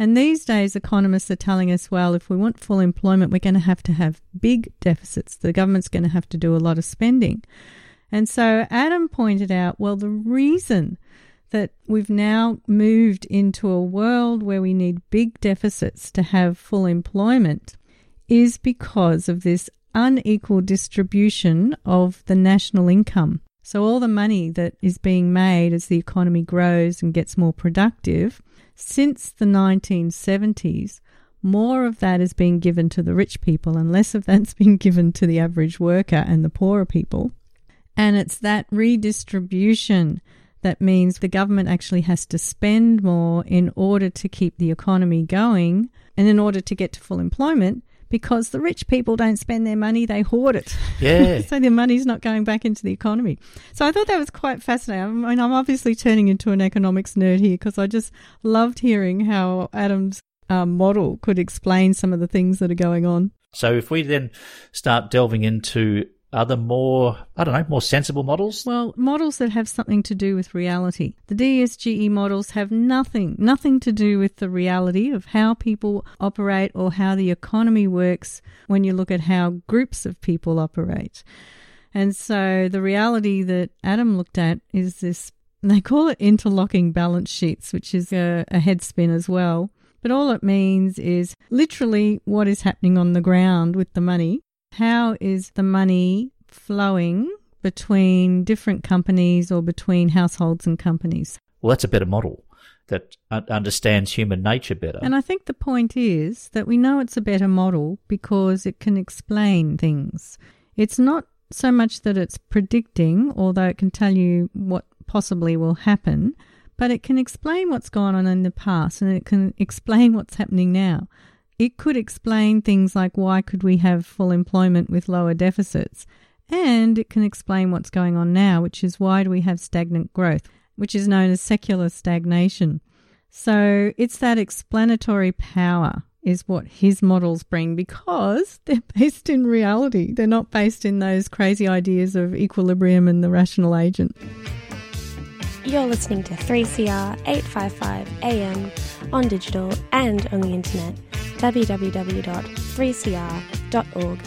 And these days, economists are telling us, well, if we want full employment, we're going to have to have big deficits. The government's going to have to do a lot of spending. And so Adam pointed out, well, the reason that we've now moved into a world where we need big deficits to have full employment is because of this unequal distribution of the national income. So, all the money that is being made as the economy grows and gets more productive, since the 1970s, more of that is being given to the rich people and less of that's being given to the average worker and the poorer people. And it's that redistribution that means the government actually has to spend more in order to keep the economy going and in order to get to full employment because the rich people don't spend their money, they hoard it. Yeah. so their money's not going back into the economy. So I thought that was quite fascinating. I mean, I'm obviously turning into an economics nerd here because I just loved hearing how Adam's um, model could explain some of the things that are going on. So if we then start delving into other more, I don't know, more sensible models? Well, models that have something to do with reality. The DSGE models have nothing, nothing to do with the reality of how people operate or how the economy works when you look at how groups of people operate. And so the reality that Adam looked at is this They call it interlocking balance sheets, which is a, a head spin as well. But all it means is literally what is happening on the ground with the money. How is the money flowing between different companies or between households and companies? Well, that's a better model that understands human nature better. And I think the point is that we know it's a better model because it can explain things. It's not so much that it's predicting, although it can tell you what possibly will happen, but it can explain what's gone on in the past and it can explain what's happening now. It could explain things like why could we have full employment with lower deficits? And it can explain what's going on now, which is why do we have stagnant growth? which is known as secular stagnation. So it's that explanatory power is what his models bring because they're based in reality. They're not based in those crazy ideas of equilibrium and the rational agent. You're listening to 3CR 855 AM on digital and on the internet www.3cr.org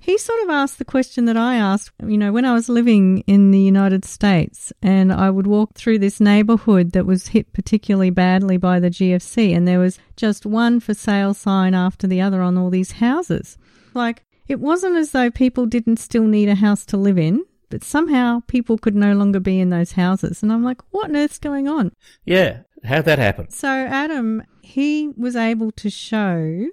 he sort of asked the question that I asked, you know, when I was living in the United States and I would walk through this neighborhood that was hit particularly badly by the GFC and there was just one for sale sign after the other on all these houses. Like, it wasn't as though people didn't still need a house to live in, but somehow people could no longer be in those houses. And I'm like, what on earth's going on? Yeah, how'd that happen? So, Adam, he was able to show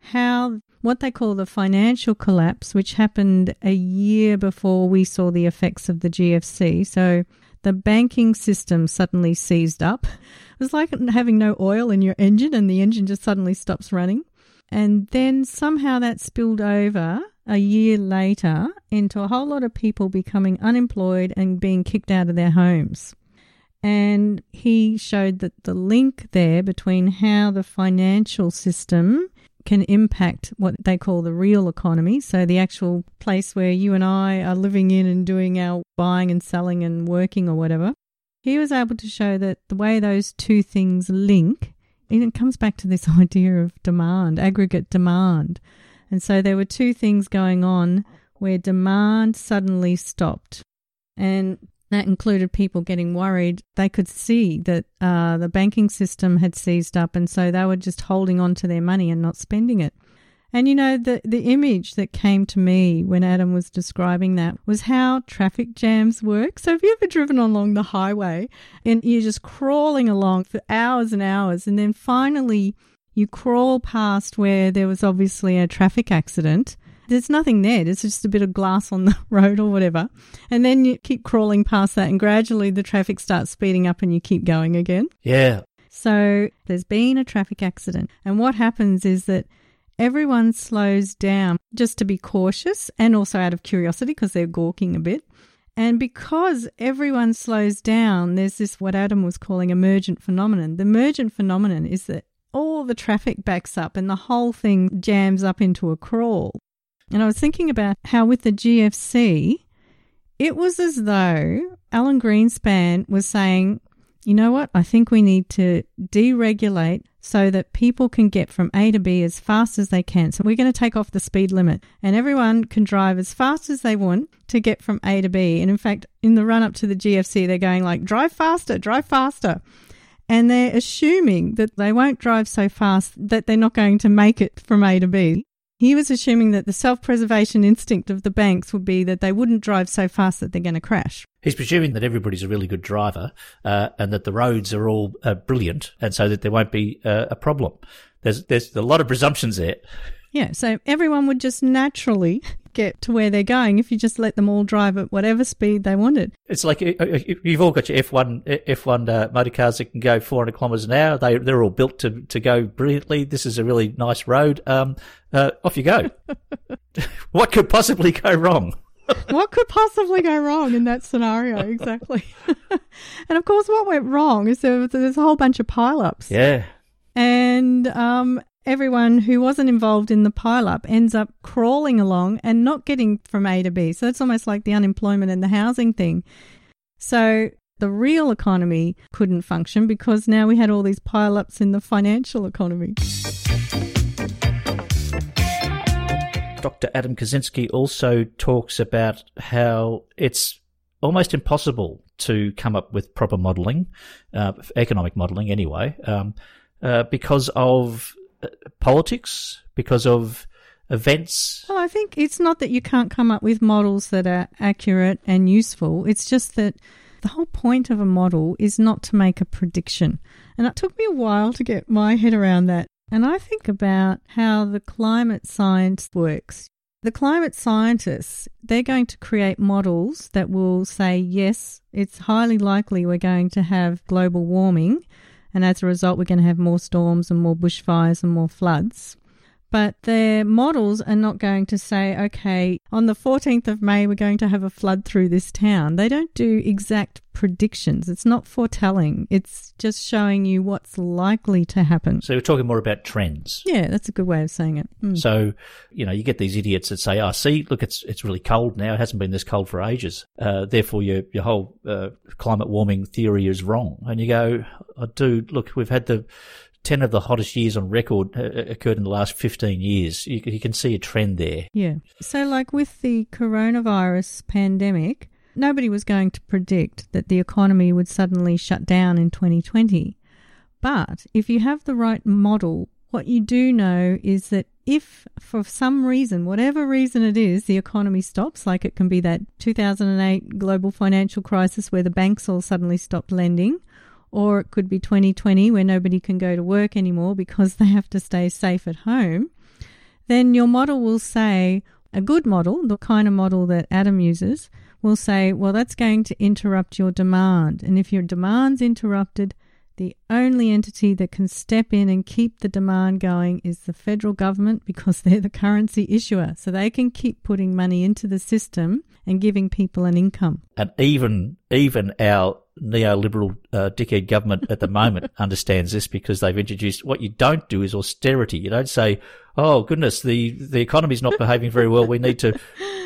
how what they call the financial collapse, which happened a year before we saw the effects of the GFC. So the banking system suddenly seized up. It was like having no oil in your engine and the engine just suddenly stops running. And then somehow that spilled over a year later into a whole lot of people becoming unemployed and being kicked out of their homes. And he showed that the link there between how the financial system can impact what they call the real economy. So, the actual place where you and I are living in and doing our buying and selling and working or whatever. He was able to show that the way those two things link, it comes back to this idea of demand, aggregate demand. And so, there were two things going on where demand suddenly stopped. And that included people getting worried. They could see that uh, the banking system had seized up, and so they were just holding on to their money and not spending it. And you know, the, the image that came to me when Adam was describing that was how traffic jams work. So, have you ever driven along the highway and you're just crawling along for hours and hours, and then finally you crawl past where there was obviously a traffic accident? There's nothing there. There's just a bit of glass on the road or whatever. And then you keep crawling past that, and gradually the traffic starts speeding up and you keep going again. Yeah. So there's been a traffic accident. And what happens is that everyone slows down just to be cautious and also out of curiosity because they're gawking a bit. And because everyone slows down, there's this what Adam was calling emergent phenomenon. The emergent phenomenon is that all the traffic backs up and the whole thing jams up into a crawl. And I was thinking about how with the GFC, it was as though Alan Greenspan was saying, you know what? I think we need to deregulate so that people can get from A to B as fast as they can. So we're going to take off the speed limit and everyone can drive as fast as they want to get from A to B. And in fact, in the run up to the GFC, they're going like, drive faster, drive faster. And they're assuming that they won't drive so fast that they're not going to make it from A to B. He was assuming that the self preservation instinct of the banks would be that they wouldn't drive so fast that they're going to crash. He's presuming that everybody's a really good driver uh, and that the roads are all uh, brilliant and so that there won't be uh, a problem. There's, there's a lot of presumptions there. Yeah, so everyone would just naturally get to where they're going if you just let them all drive at whatever speed they wanted. It's like uh, uh, you've all got your F1 F1 uh, motor cars that can go 400 kilometres an hour. They they're all built to, to go brilliantly. This is a really nice road. Um, uh, off you go. what could possibly go wrong? what could possibly go wrong in that scenario? Exactly. and of course, what went wrong is there, there's a whole bunch of pileups. Yeah. And um, everyone who wasn't involved in the pileup ends up crawling along and not getting from A to B. So it's almost like the unemployment and the housing thing. So the real economy couldn't function because now we had all these pileups in the financial economy. Dr. Adam Kaczynski also talks about how it's almost impossible to come up with proper modelling, uh, economic modelling anyway, um, uh, because of politics, because of events. Well, I think it's not that you can't come up with models that are accurate and useful. It's just that the whole point of a model is not to make a prediction. And it took me a while to get my head around that. And I think about how the climate science works. The climate scientists, they're going to create models that will say, yes, it's highly likely we're going to have global warming. And as a result, we're going to have more storms and more bushfires and more floods but their models are not going to say, okay, on the 14th of May, we're going to have a flood through this town. They don't do exact predictions. It's not foretelling, it's just showing you what's likely to happen. So we're talking more about trends. Yeah, that's a good way of saying it. Mm. So, you know, you get these idiots that say, oh, see, look, it's, it's really cold now. It hasn't been this cold for ages. Uh, therefore, your, your whole uh, climate warming theory is wrong. And you go, oh, dude, look, we've had the 10 of the hottest years on record uh, uh, occurred in the last 15 years. You, you, can see a trend there. Yeah. So, like with the coronavirus pandemic, nobody was going to predict that the economy would suddenly shut down in 2020. But if you have the right model, what you do know is that if for some reason, whatever reason it is, the economy stops, like it can be that 2008 global financial crisis where the banks all suddenly stopped lending, or it could be 2020 where nobody can go to work anymore because they have to stay safe at home, then your model will say, a good model, the kind of model that Adam uses, will say, well, that's going to interrupt your demand. And if your demand's interrupted, the only entity that can step in and keep the demand going is the federal government because they're the currency issuer. So they can keep putting money into the system and giving people an income. And even even our neoliberal uh, dickhead government at the moment understands this because they've introduced what you don't do is austerity. You don't say, "Oh goodness, the the economy's not behaving very well. We need to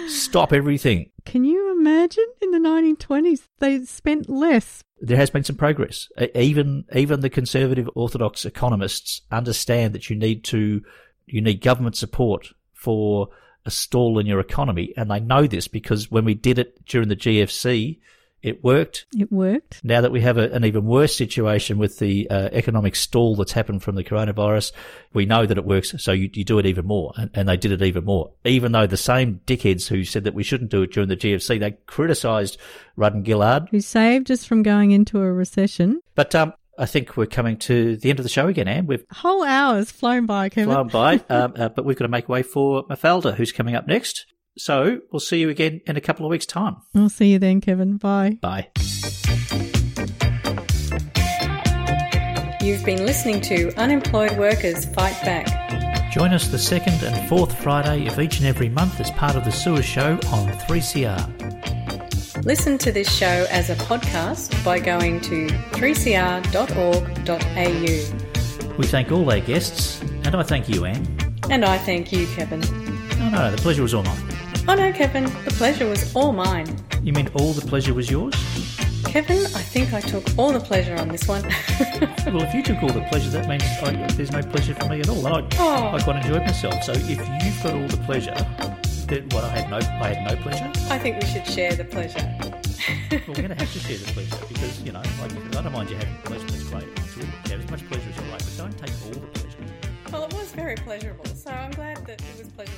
stop everything." Can you imagine in the 1920s they spent less? There has been some progress. Even even the conservative orthodox economists understand that you need to you need government support for a stall in your economy, and they know this because when we did it during the GFC it worked. It worked. Now that we have a, an even worse situation with the uh, economic stall that's happened from the coronavirus, we know that it works. So you, you do it even more. And, and, they did it even more. Even though the same dickheads who said that we shouldn't do it during the GFC, they criticised Rudd and Gillard. Who saved us from going into a recession. But um, I think we're coming to the end of the show again, Anne. We've whole hour's flown by, Kevin. Flown by, um, uh, but we've got to make way for Mafalda, who's coming up next. So we'll see you again in a couple of weeks' time. I'll see you then, Kevin. Bye. Bye. You've been listening to Unemployed Workers Fight Back. Join us the second and fourth Friday of each and every month as part of the Sewer Show on 3CR. Listen to this show as a podcast by going to 3cr.org.au. We thank all our guests, and I thank you, Anne. And I thank you, Kevin. No, no, the pleasure was all mine. Oh no, Kevin, the pleasure was all mine. You mean all the pleasure was yours? Kevin, I think I took all the pleasure on this one. well, if you took all the pleasure, that means I, there's no pleasure for me at all. I, oh. I quite enjoyed myself. So if you've got all the pleasure, then what? I had no, I had no pleasure. I think we should share the pleasure. well, we're going to have to share the pleasure because you know, like, I don't mind you having pleasure. That's great. Really, have as much pleasure as you like, but don't take all the pleasure. Well, it was very pleasurable. So I'm glad that it was pleasurable